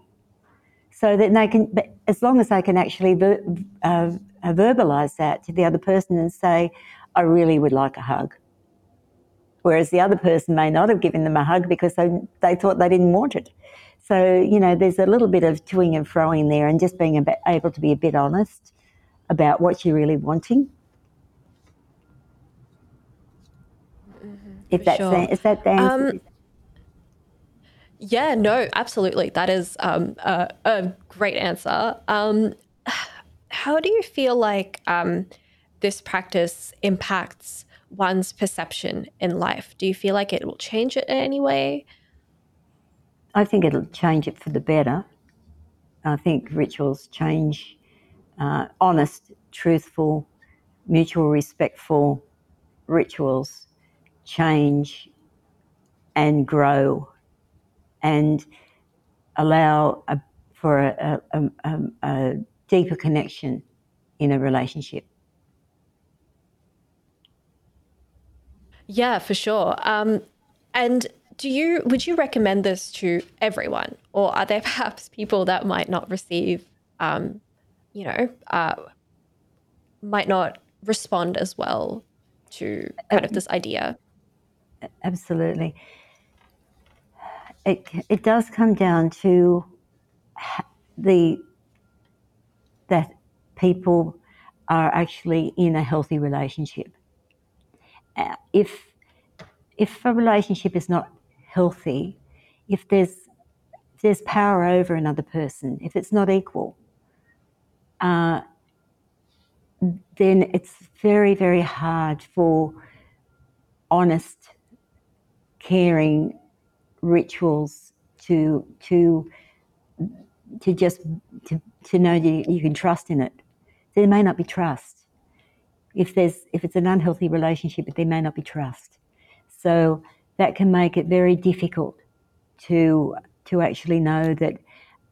So that they can, as long as they can actually ver, uh, verbalize that to the other person and say, I really would like a hug. whereas the other person may not have given them a hug because they, they thought they didn't want it. So, you know, there's a little bit of toing and froing there and just being able to be a bit honest about what you're really wanting. If that's sure. the, is that the answer? Um, yeah, no, absolutely. That is um, a, a, great answer. Um, how do you feel like um, this practice impacts one's perception in life? Do you feel like it will change it in any way? I think it'll change it for the better. I think rituals change uh, honest, truthful, mutual respectful rituals change and grow and allow a, for a, a, a, deeper connection in a relationship. Yeah, for sure. Um, and do you would you recommend this to everyone, or are there [LAUGHS] perhaps people that might not receive, um, you know, uh, might not respond as well to kind of this idea? Absolutely. It it does come down to the that people are actually in a healthy relationship. Uh, if if a relationship is not healthy, if there's if there's power over another person, if it's not equal, uh, then it's very very hard for honest, caring rituals to to to just to, to know you, you can trust in it. There may not be trust. If there's if it's an unhealthy relationship, But there may not be trust. So that can make it very difficult to to actually know that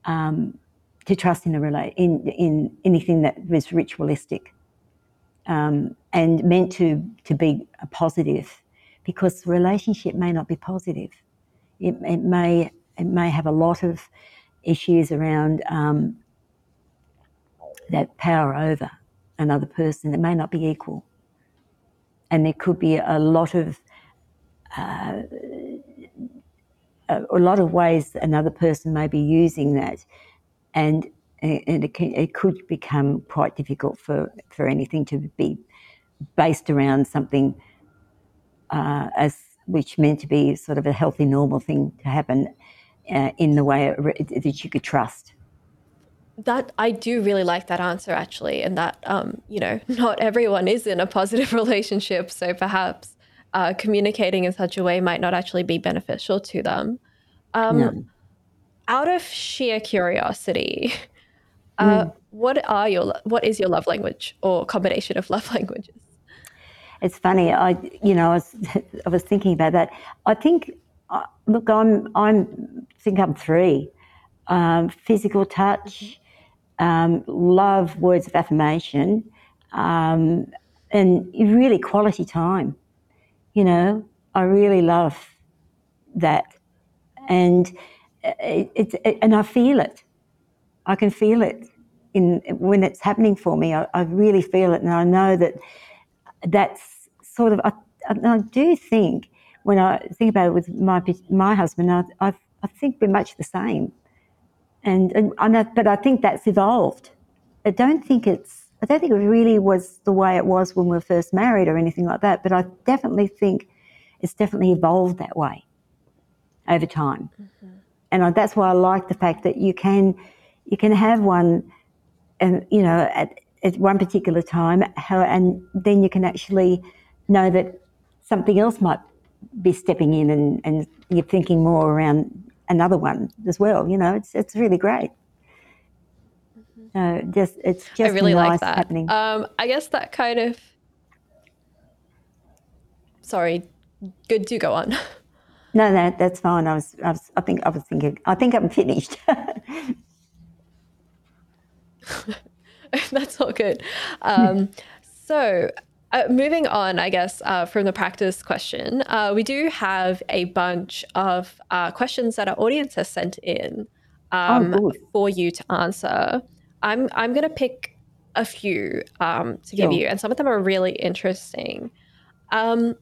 um, to trust in a rela- in in anything that was ritualistic um, and meant to to be a positive, because the relationship may not be positive. It, it may it may have a lot of issues around um, that power over another person. It may not be equal, and there could be a lot of uh, a lot of ways another person may be using that, and and it, can, it could become quite difficult for, for anything to be based around something uh, as which meant to be sort of a healthy, normal thing to happen uh, in the way it, that you could trust. That I do really like that answer actually, and that um, you know [LAUGHS] not everyone is in a positive [LAUGHS] relationship, so perhaps uh, communicating in such a way might not actually be beneficial to them. Um, no. Out of sheer curiosity, uh, mm. what are your what is your love language or combination of love [LAUGHS] languages? It's funny. I you know I was [LAUGHS] I was thinking about that. I think uh, look, I'm I'm I think I'm three. Um, physical touch, um, love words of affirmation, um, and really quality time. You know, I really love that, and it, it's it, and I feel it. I can feel it in when it's happening for me. I, I really feel it, and I know that that's sort of. I, I do think when I think about it with my my husband, I, I, I think we're much the same, and and I but I think that's evolved. I don't think it's I don't think it really was the way it was when we were first married or anything like that, but I definitely think it's definitely evolved that way over time. Mm-hmm. And I, that's why I like the fact that you can you can have one and you know at, at one particular time how, and then you can actually know that something else might be stepping in and, and you're thinking more around another one as well. You know, it's it's really great. No, just it's just I really nice like that. happening. Um, I guess that kind of. Sorry, good. to go on. [LAUGHS] No, no, that's fine. I was, I was, I think, I was thinking. I think I'm finished. [LAUGHS] [LAUGHS] that's all good. Um, so, uh, moving on, I guess, uh, from the practice question, uh, we do have a bunch of uh, questions that our audience has sent in oh, um, oh, for you to answer. I'm I'm gonna pick a few um, to give you, and some of them are really interesting. Um,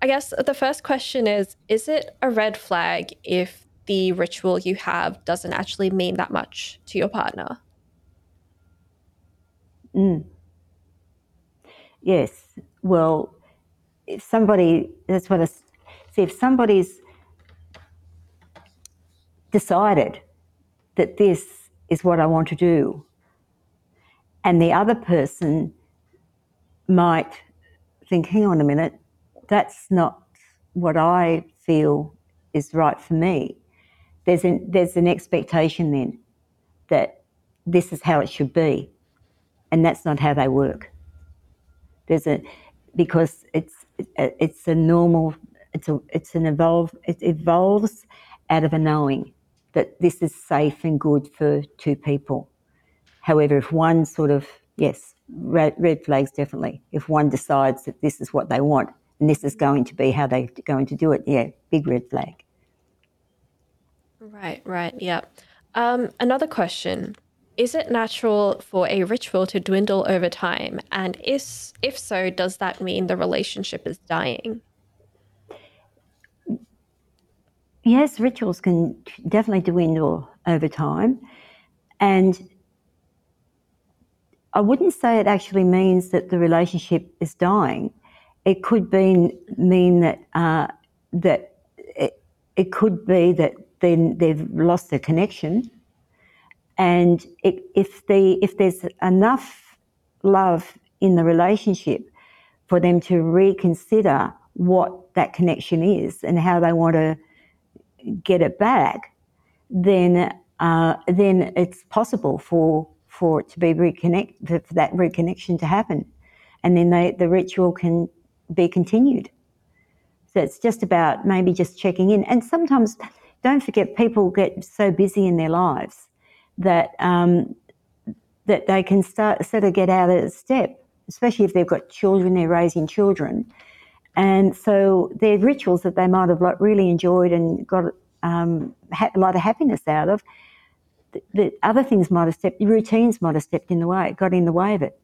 I guess the first question is Is it a red flag if the ritual you have doesn't actually mean that much to your partner? Mm. Yes. Well, if somebody, that's what I see, if somebody's decided that this is what I want to do, and the other person might think, hang on a minute, that's not what I feel is right for me. There's an, there's an expectation then that this is how it should be, and that's not how they work. There's a because it's it's a normal it's a it's an evolve it evolves out of a knowing that this is safe and good for two people. However, if one sort of yes, red, red flags definitely. If one decides that this is what they want and this is going to be how they're going to do it, yeah, big red flag. Right, right, yeah. Um, another question is it natural for a ritual to dwindle over time? And is, if so, does that mean the relationship is dying? Yes, rituals can definitely dwindle over time. And I wouldn't say it actually means that the relationship is dying. It could be, mean that, uh, that it, it could be that then they've lost their connection and it, if, the, if there's enough love in the relationship for them to reconsider what that connection is and how they want to get it back, then uh, then it's possible for for it to be reconnect for that reconnection to happen, and then they, the ritual can be continued. So it's just about maybe just checking in, and sometimes don't forget people get so busy in their lives that um, that they can start sort of get out of step, especially if they've got children, they're raising children, and so their rituals that they might have like really enjoyed and got um, a lot of happiness out of. The, the other things might have stepped, routines might have stepped in the way, got in the way of it.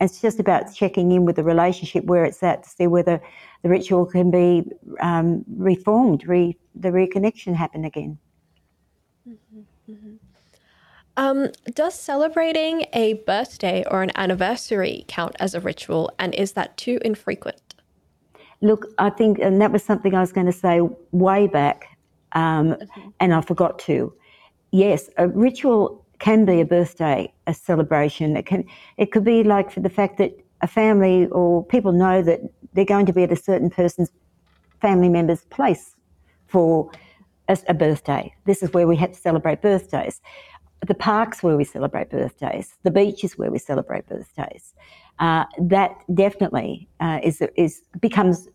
It's just about checking in with the relationship where it's at to see whether the ritual can be um, reformed, re, the reconnection happen again. Mm-hmm, mm-hmm. Um, does celebrating a birthday or an anniversary count as a ritual, and is that too infrequent? Look, I think, and that was something I was going to say way back, um, mm-hmm. and I forgot to. Yes, a ritual can be a birthday, a celebration. It can, it could be like for the fact that a family or people know that they're going to be at a certain person's family member's place for a, a birthday. This is where we have to celebrate birthdays the parks where we celebrate birthdays, the beaches where we celebrate birthdays. Uh, that definitely uh, is is becomes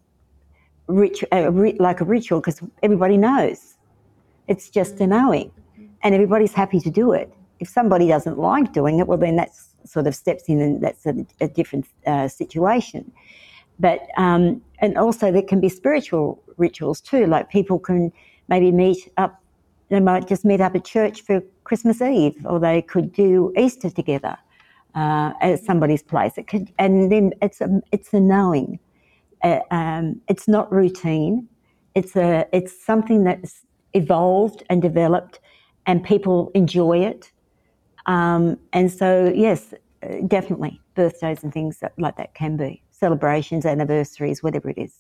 rich, uh, like a ritual because everybody knows. It's just a knowing, and everybody's happy to do it. If somebody doesn't like doing it, well, then that sort of steps in, and that's a, a different uh, situation. But um, and also there can be spiritual rituals too, like people can maybe meet up they might just meet up at church for Christmas Eve, or they could do Easter together uh, at somebody's place. It could, and then it's a it's knowing. Uh, um, it's not routine. It's a it's something that's evolved and developed, and people enjoy it. Um, and so, yes, definitely, birthdays and things like that can be celebrations, anniversaries, whatever it is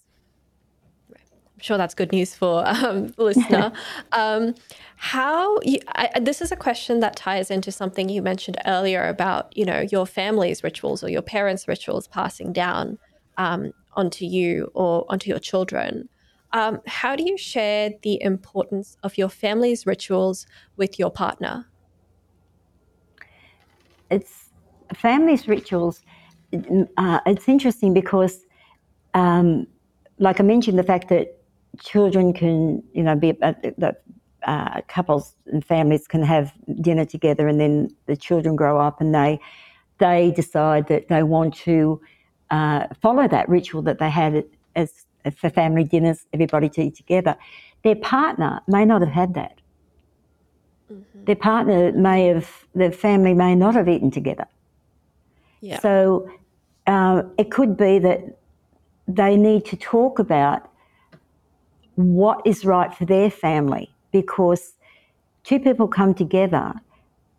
sure that's good news for [LAUGHS] um, the listener. [LAUGHS] um, how you, I, this is a question that ties into something you mentioned earlier about you know your family's rituals or your parents' rituals passing down um, onto you or onto your children. Um, how do you share the importance of your family's rituals with your partner? It's family's rituals. Uh, it's interesting because, um, like I mentioned, the fact that children can, you know, be uh, the uh, couples and families can have dinner together, and then the children grow up and they they decide that they want to uh, follow that ritual that they had as for family dinners, everybody to eat together. Their partner may not have had that. Mm-hmm. Their partner may have, their family may not have eaten together. Yeah. So uh, it could be that they need to talk about what is right for their family because two people come together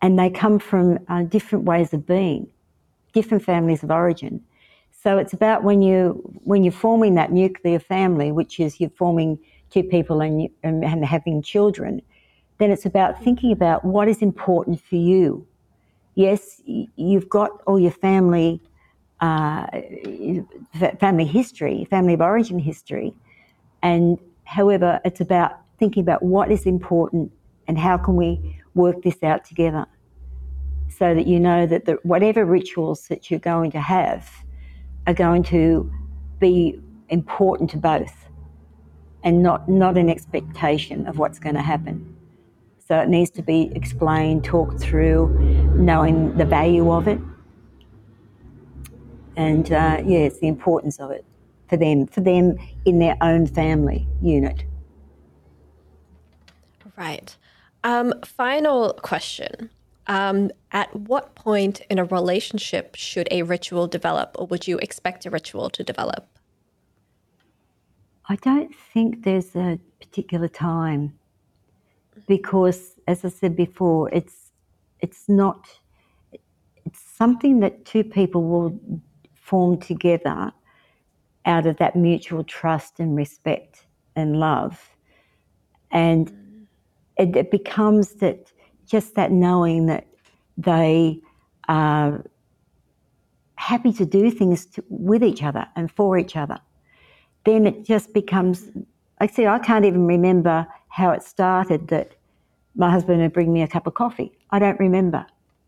and they come from uh, different ways of being, different families of origin. So it's about when you when you're forming that nuclear family, which is you're forming two people and, and having children, then it's about thinking about what is important for you. Yes, you've got all your family uh, family history, family of origin history, and however, it's about thinking about what is important and how can we work this out together so that you know that the, whatever rituals that you're going to have are going to be important to both and not, not an expectation of what's going to happen. So it needs to be explained, talked through, knowing the value of it. And uh, yeah, it's the importance of it for them, for them in their own family unit. Right. Um, final question. Um, at what point in a relationship should a ritual develop, or would you expect a ritual to develop? I don't think there's a particular time because, as I said before, it's it's not it's something that two people will form together out of that mutual trust and respect and love, and it, it becomes that just that knowing that they are happy to do things to, with each other and for each other, then it just becomes. I see. I can't even remember how it started. That my husband would bring me a cup of coffee. I don't remember.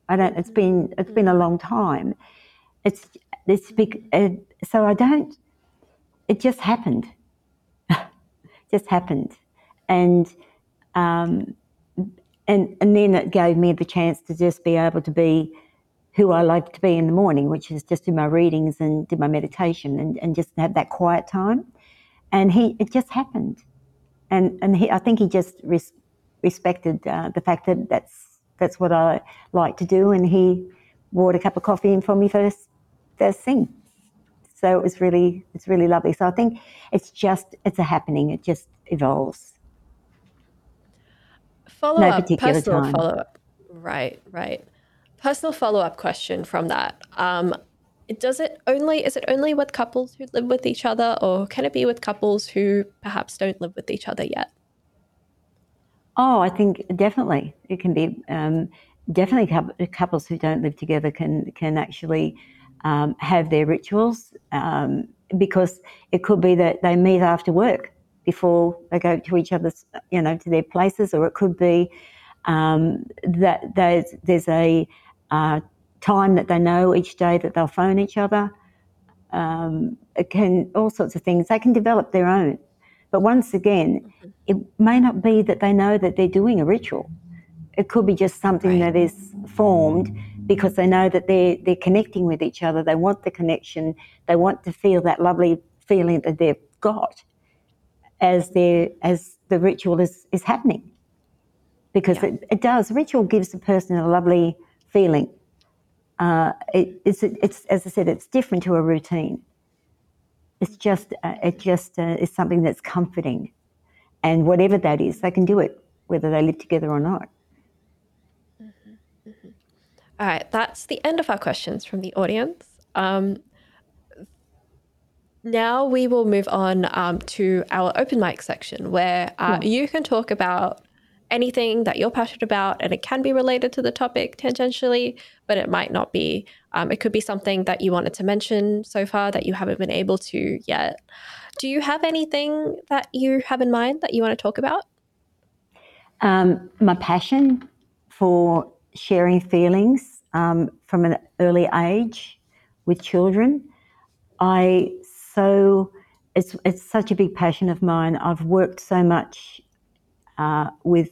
I don't. It's been it's been a long time. It's it's big. Uh, so I don't. It just happened. [LAUGHS] just happened, and um, and and then it gave me the chance to just be able to be who I like to be in the morning, which is just do my readings and do my meditation and, and just have that quiet time. And he, it just happened. And, and he, I think he just res, respected uh, the fact that that's, that's what I like to do. And he brought a cup of coffee in for me first, first thing. So it was really, it's really lovely. So I think it's just, it's a happening. It just evolves. Follow no up, personal follow up. Right, right personal follow up question from that. Um, does it only is it only with couples who live with each other, or can it be with couples who perhaps don't live with each other yet? Oh, I think definitely it can be. Um, definitely, couples who don't live together can can actually um, have their rituals um, because it could be that they meet after work before they go to each other's, you know, to their places, or it could be um, that there's there's a uh, time that they know each day that they'll phone each other. Um, it can all sorts of things. They can develop their own, but once again, mm-hmm. it may not be that they know that they're doing a ritual. It could be just something right. that is formed because they know that they're they're connecting with each other. They want the connection. They want to feel that lovely feeling that they've got as they as the ritual is is happening. Because yeah. it, it does. Ritual gives the person a lovely feeling. Uh, it, it's, it's, as I said, it's different to a routine. It's just, uh, it just uh, is something that's comforting. And whatever that is, they can do it, whether they live together or not. All right, that's the end of our questions from the audience. Um, now we will move on um, to our open mic section where uh, yeah. you can talk about anything that you're passionate about, and it can be related to the topic tangentially, but it might not be. Um, it could be something that you wanted to mention so far that you haven't been able to yet. Do you have anything that you have in mind that you want to talk about? Um, my passion for sharing feelings um, from an early age with children. I so it's it's such a big passion of mine. I've worked so much uh, with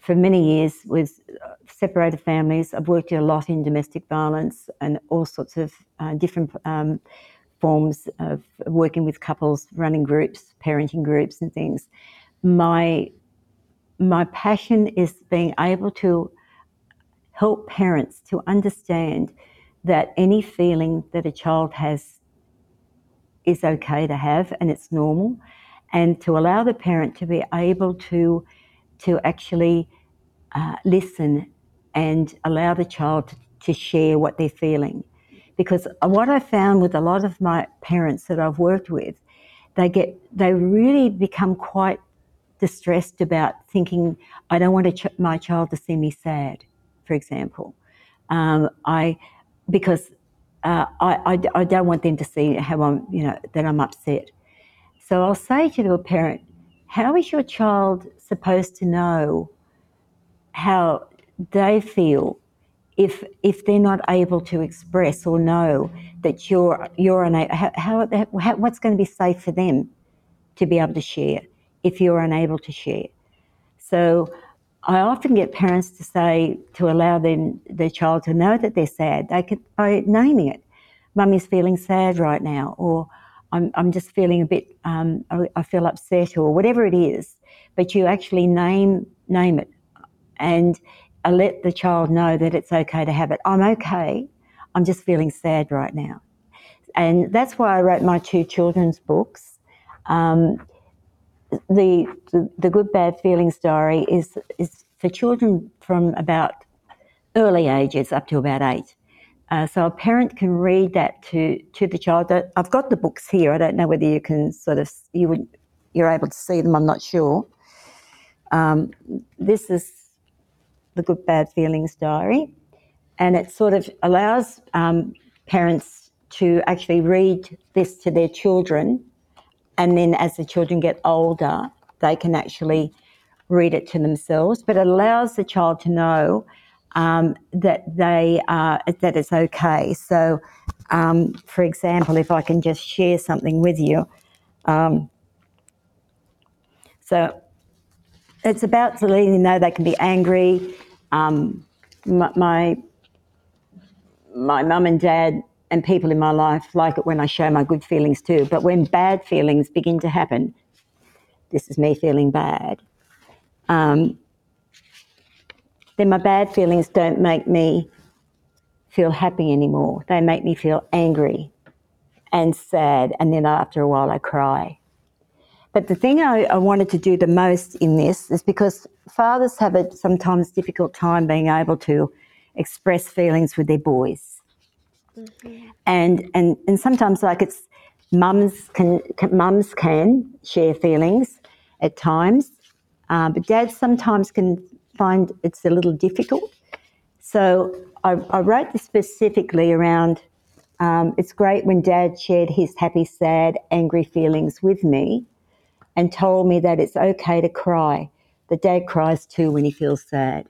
for many years with separated families. I've worked a lot in domestic violence and all sorts of uh, different um, forms of working with couples, running groups, parenting groups, and things. My my passion is being able to help parents to understand that any feeling that a child has is okay to have and it's normal, and to allow the parent to be able to to actually uh, listen and allow the child to, to share what they're feeling. Because what I found with a lot of my parents that I've worked with, they get they really become quite distressed about thinking I don't want ch- my child to see me sad, for example. Um, I because uh, I, I, I don't want them to see how I'm you know that I'm upset. So I'll say to a parent, how is your child supposed to know how they feel if if they're not able to express or know that you're you're unable how, how, how what's going to be safe for them to be able to share if you're unable to share so I often get parents to say to allow them their child to know that they're sad they by naming it mummy's feeling sad right now or I'm, I'm just feeling a bit um, I, I feel upset or whatever it is but you actually name name it and I let the child know that it's okay to have it. I'm okay. I'm just feeling sad right now. And that's why I wrote my two children's books. Um, the, the, Good Bad Feelings Diary is, is for children from about early ages up to about eight. Uh, so a parent can read that to, to the child. I've got the books here. I don't know whether you can sort of you would you're able to see them. I'm not sure. Um, this is the Good Bad Feelings Diary, and it sort of allows um, parents to actually read this to their children, and then as the children get older, they can actually read it to themselves. But it allows the child to know um, that they are that it's okay. So, um, for example, if I can just share something with you, um, so it's about letting them know they can be angry. Um, my my mum and dad and people in my life like it when I show my good feelings too. But when bad feelings begin to happen, this is me feeling bad. Um, then my bad feelings don't make me feel happy anymore. They make me feel angry and sad, and then after a while I cry. But the thing I, I, wanted to do the most in this is because fathers have a sometimes difficult time being able to express feelings with their boys. Mm-hmm. And, and, and sometimes like it's mums can, can, mums can share feelings at times, uh, but dads sometimes can find it's a little difficult. So I, I wrote this specifically around um, it's great when dad shared his happy, sad, angry feelings with me and told me that it's okay to cry. The dad cries too when he feels sad.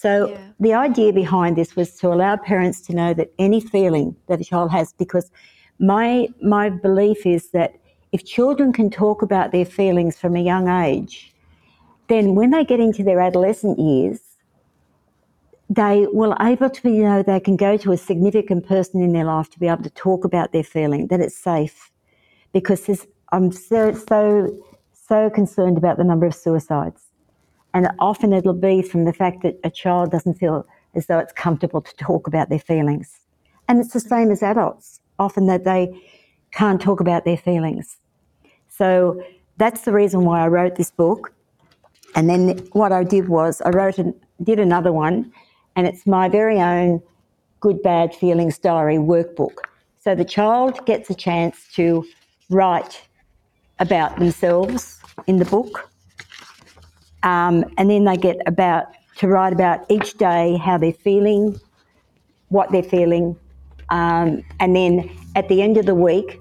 So yeah. the idea behind this was to allow parents to know that any feeling that a child has, because my my belief is that if children can talk about their feelings from a young age, then when they get into their adolescent years, they will able to you know they can go to a significant person in their life to be able to talk about their feeling that it's safe because I'm so so so concerned about the number of suicides. And often it'll be from the fact that a child doesn't feel as though it's comfortable to talk about their feelings. And it's the same as adults, often that they can't talk about their feelings. So that's the reason why I wrote this book. And then what I did was I wrote and did another one, and it's my very own good bad feelings diary workbook. So the child gets a chance to write about themselves in the book. Um, and then they get about to write about each day how they're feeling, what they're feeling, um, and then at the end of the week,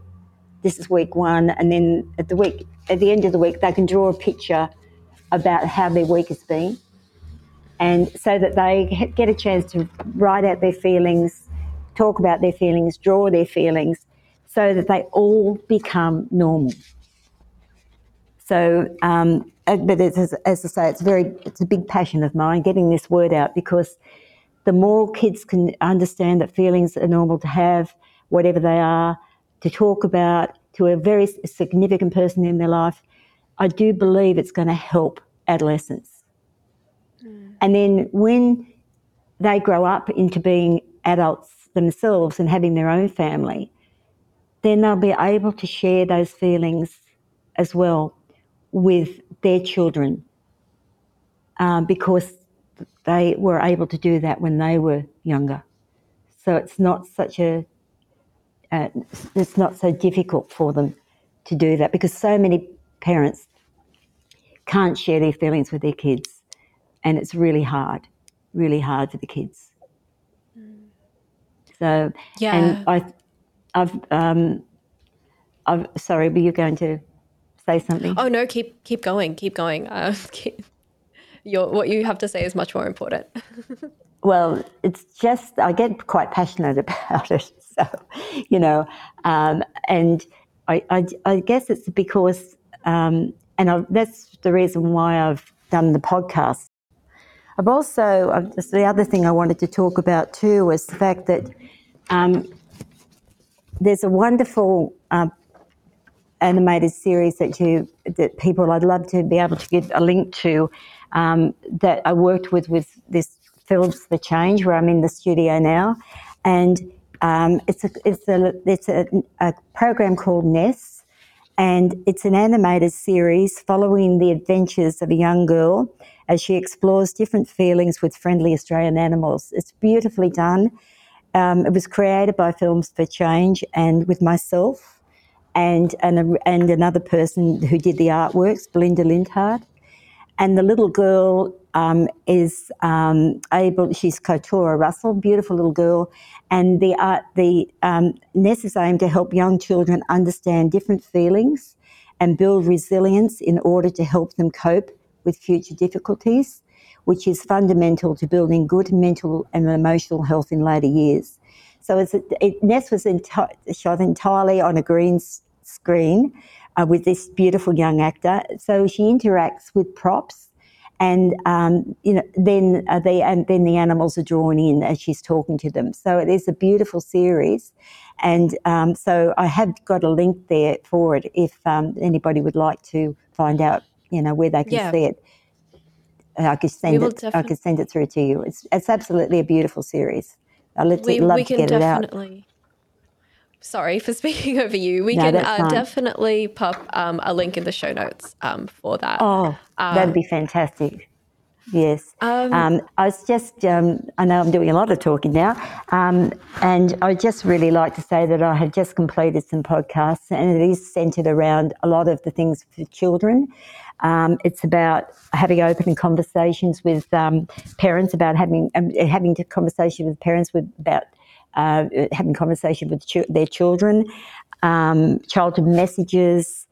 this is week one, and then at the week at the end of the week they can draw a picture about how their week has been, and so that they get a chance to write out their feelings, talk about their feelings, draw their feelings, so that they all become normal. So, um, uh, but as, as I say, it's very it's a big passion of mine getting this word out because the more kids can understand that feelings are normal to have, whatever they are, to talk about to a very significant person in their life, I do believe it's going to help adolescents. Mm. And then when they grow up into being adults themselves and having their own family, then they'll be able to share those feelings as well with their children um, because they were able to do that when they were younger. So it's not such a uh, it's not so difficult for them to do that because so many parents can't share their feelings with their kids, and it's really hard, really hard for the kids. So Yeah. and I, I've um, I've sorry, were you going to say something? Oh no, keep keep going, keep going. Uh, [LAUGHS] keep, your what you have to say is much more important. [LAUGHS] Well, it's just I get quite passionate [LAUGHS] about it. So, you know, um, and I, I, I guess it's because, um, and I, that's the reason why I've done the podcast. I've also just the other thing I wanted to talk about too was the fact that um, there's a wonderful uh, animated series that you that people I'd love to be able to get a link to um, that I worked with with this Films for Change where I'm in the studio now, and um, it's a it's a it's a, a program called Ness, and it's an animated series following the adventures of a young girl as she explores different feelings with friendly Australian animals. It's beautifully done. Um, it was created by Films for Change and with myself and, and, and another person who did the artworks, Belinda Lindhard. And the little girl um, is um, able, she's Kotora Russell, beautiful little girl. And the art, the um, Ness is aimed to help young children understand different feelings and build resilience in order to help them cope with future difficulties, which is fundamental to building good mental and emotional health in later years. So it's, it, Ness was enti- shot entirely on a green s- screen uh, with this beautiful young actor. So she interacts with props, and um, you know, then uh, they and then the animals are drawn in as she's talking to them. So it is a beautiful series, and um, so I have got a link there for it if um, anybody would like to find out, you know, where they can Yeah. see it. I could send it. I defin- could send it through to you. It's it's absolutely a beautiful series. I would we love we to can get it out. definitely. Sorry for [LAUGHS] speaking over you. We No, can uh, definitely pop um, a link in the show notes um, for that. Oh, that'd be fantastic. Yes. Um, Um, I was just, um, I know I'm doing a lot of talking now, um, and I just really like to say that I have just completed some podcasts, and it is centered around a lot of the things for children. Um, it's about having open conversations with um, parents about having um, having conversation with parents with about uh, having conversation with their children, um, childhood messages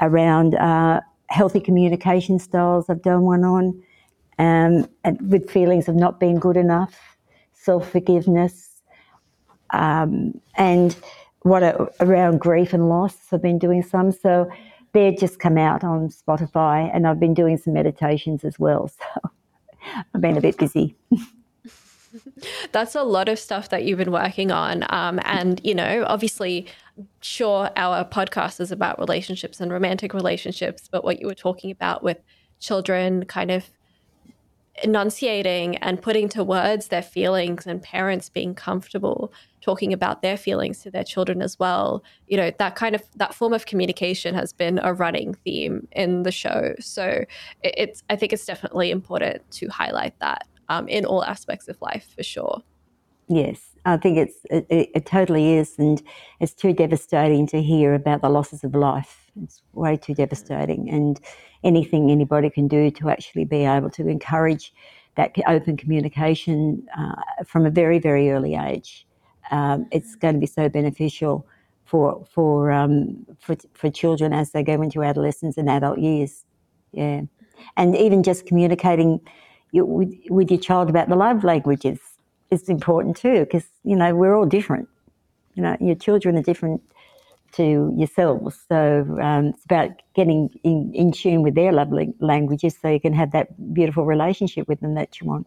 around uh, healthy communication styles. I've done one on um, and with feelings of not being good enough, self forgiveness, um, and what a, around grief and loss. I've been doing some, so they're just come out on Spotify, and I've been doing some meditations as well. [LAUGHS] So I've been a bit busy. [LAUGHS] that's a lot of stuff that you've been working on. Um, and, you know, obviously, sure, our podcast is about relationships and romantic relationships, but what you were talking about with children kind of enunciating and putting to words their feelings and parents being comfortable talking about their feelings to their children as well. You know that kind of that form of communication has been a running theme in the show. So it- it's i think it's definitely important to highlight that um, in all aspects of life for sure. Yes, I think it's it, it, it totally is, and it's too devastating to hear about the losses of life. It's way too devastating, and anything anybody can do to actually be able to encourage that open communication uh, from a very very early age, um, it's going to be so beneficial for for um, for for children as they go into adolescence and adult years. Yeah, and even just communicating with, with your child about the love languages is important too because you know we're all different you know your children are different to yourselves so um, it's about getting in, in tune with their love languages so you can have that beautiful relationship with them that you want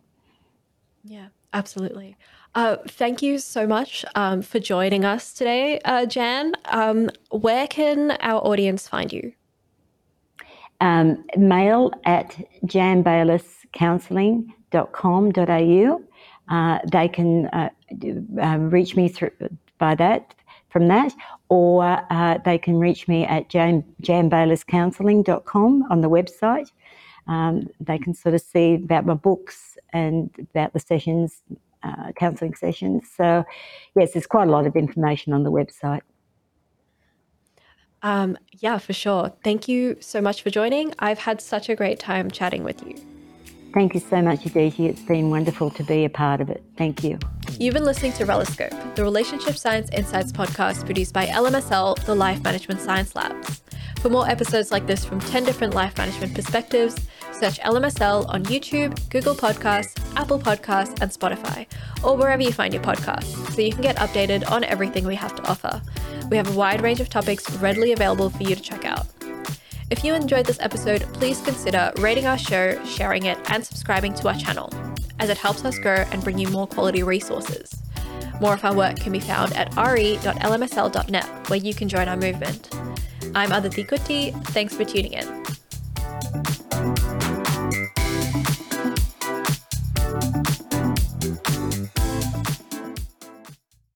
Yeah, absolutely. Uh, thank you so much um, for joining us today, uh, Jan. Um, where can our audience find you? um, mail at janbaylisscounselling.com.au. Uh, they can uh, um, reach me through by that from that, or uh, they can reach me at jan, janbaylisscounselling.com on the website. Um, they can sort of see about my books and about the sessions, uh, counselling sessions. So, yes, there's quite a lot of information on the website. Um, yeah, for sure. Thank you so much for joining. I've had such a great time chatting with you. Thank you so much, Aditi. It's been wonderful to be a part of it. Thank you. You've been listening to Reloscope, the Relationship Science Insights podcast produced by LMSL, the Life Management Science Labs. For more episodes like this from 10 different life management perspectives, search LMSL on YouTube, Google Podcasts, Apple Podcasts, and Spotify, or wherever you find your podcasts, so you can get updated on everything we have to offer. We have a wide range of topics readily available for you to check out. If you enjoyed this episode, please consider rating our show, sharing it, and subscribing to our channel, as it helps us grow and bring you more quality resources. More of our work can be found at re.lmsl.net, where you can join our movement. I'm Aditi Kutty. Thanks for tuning in.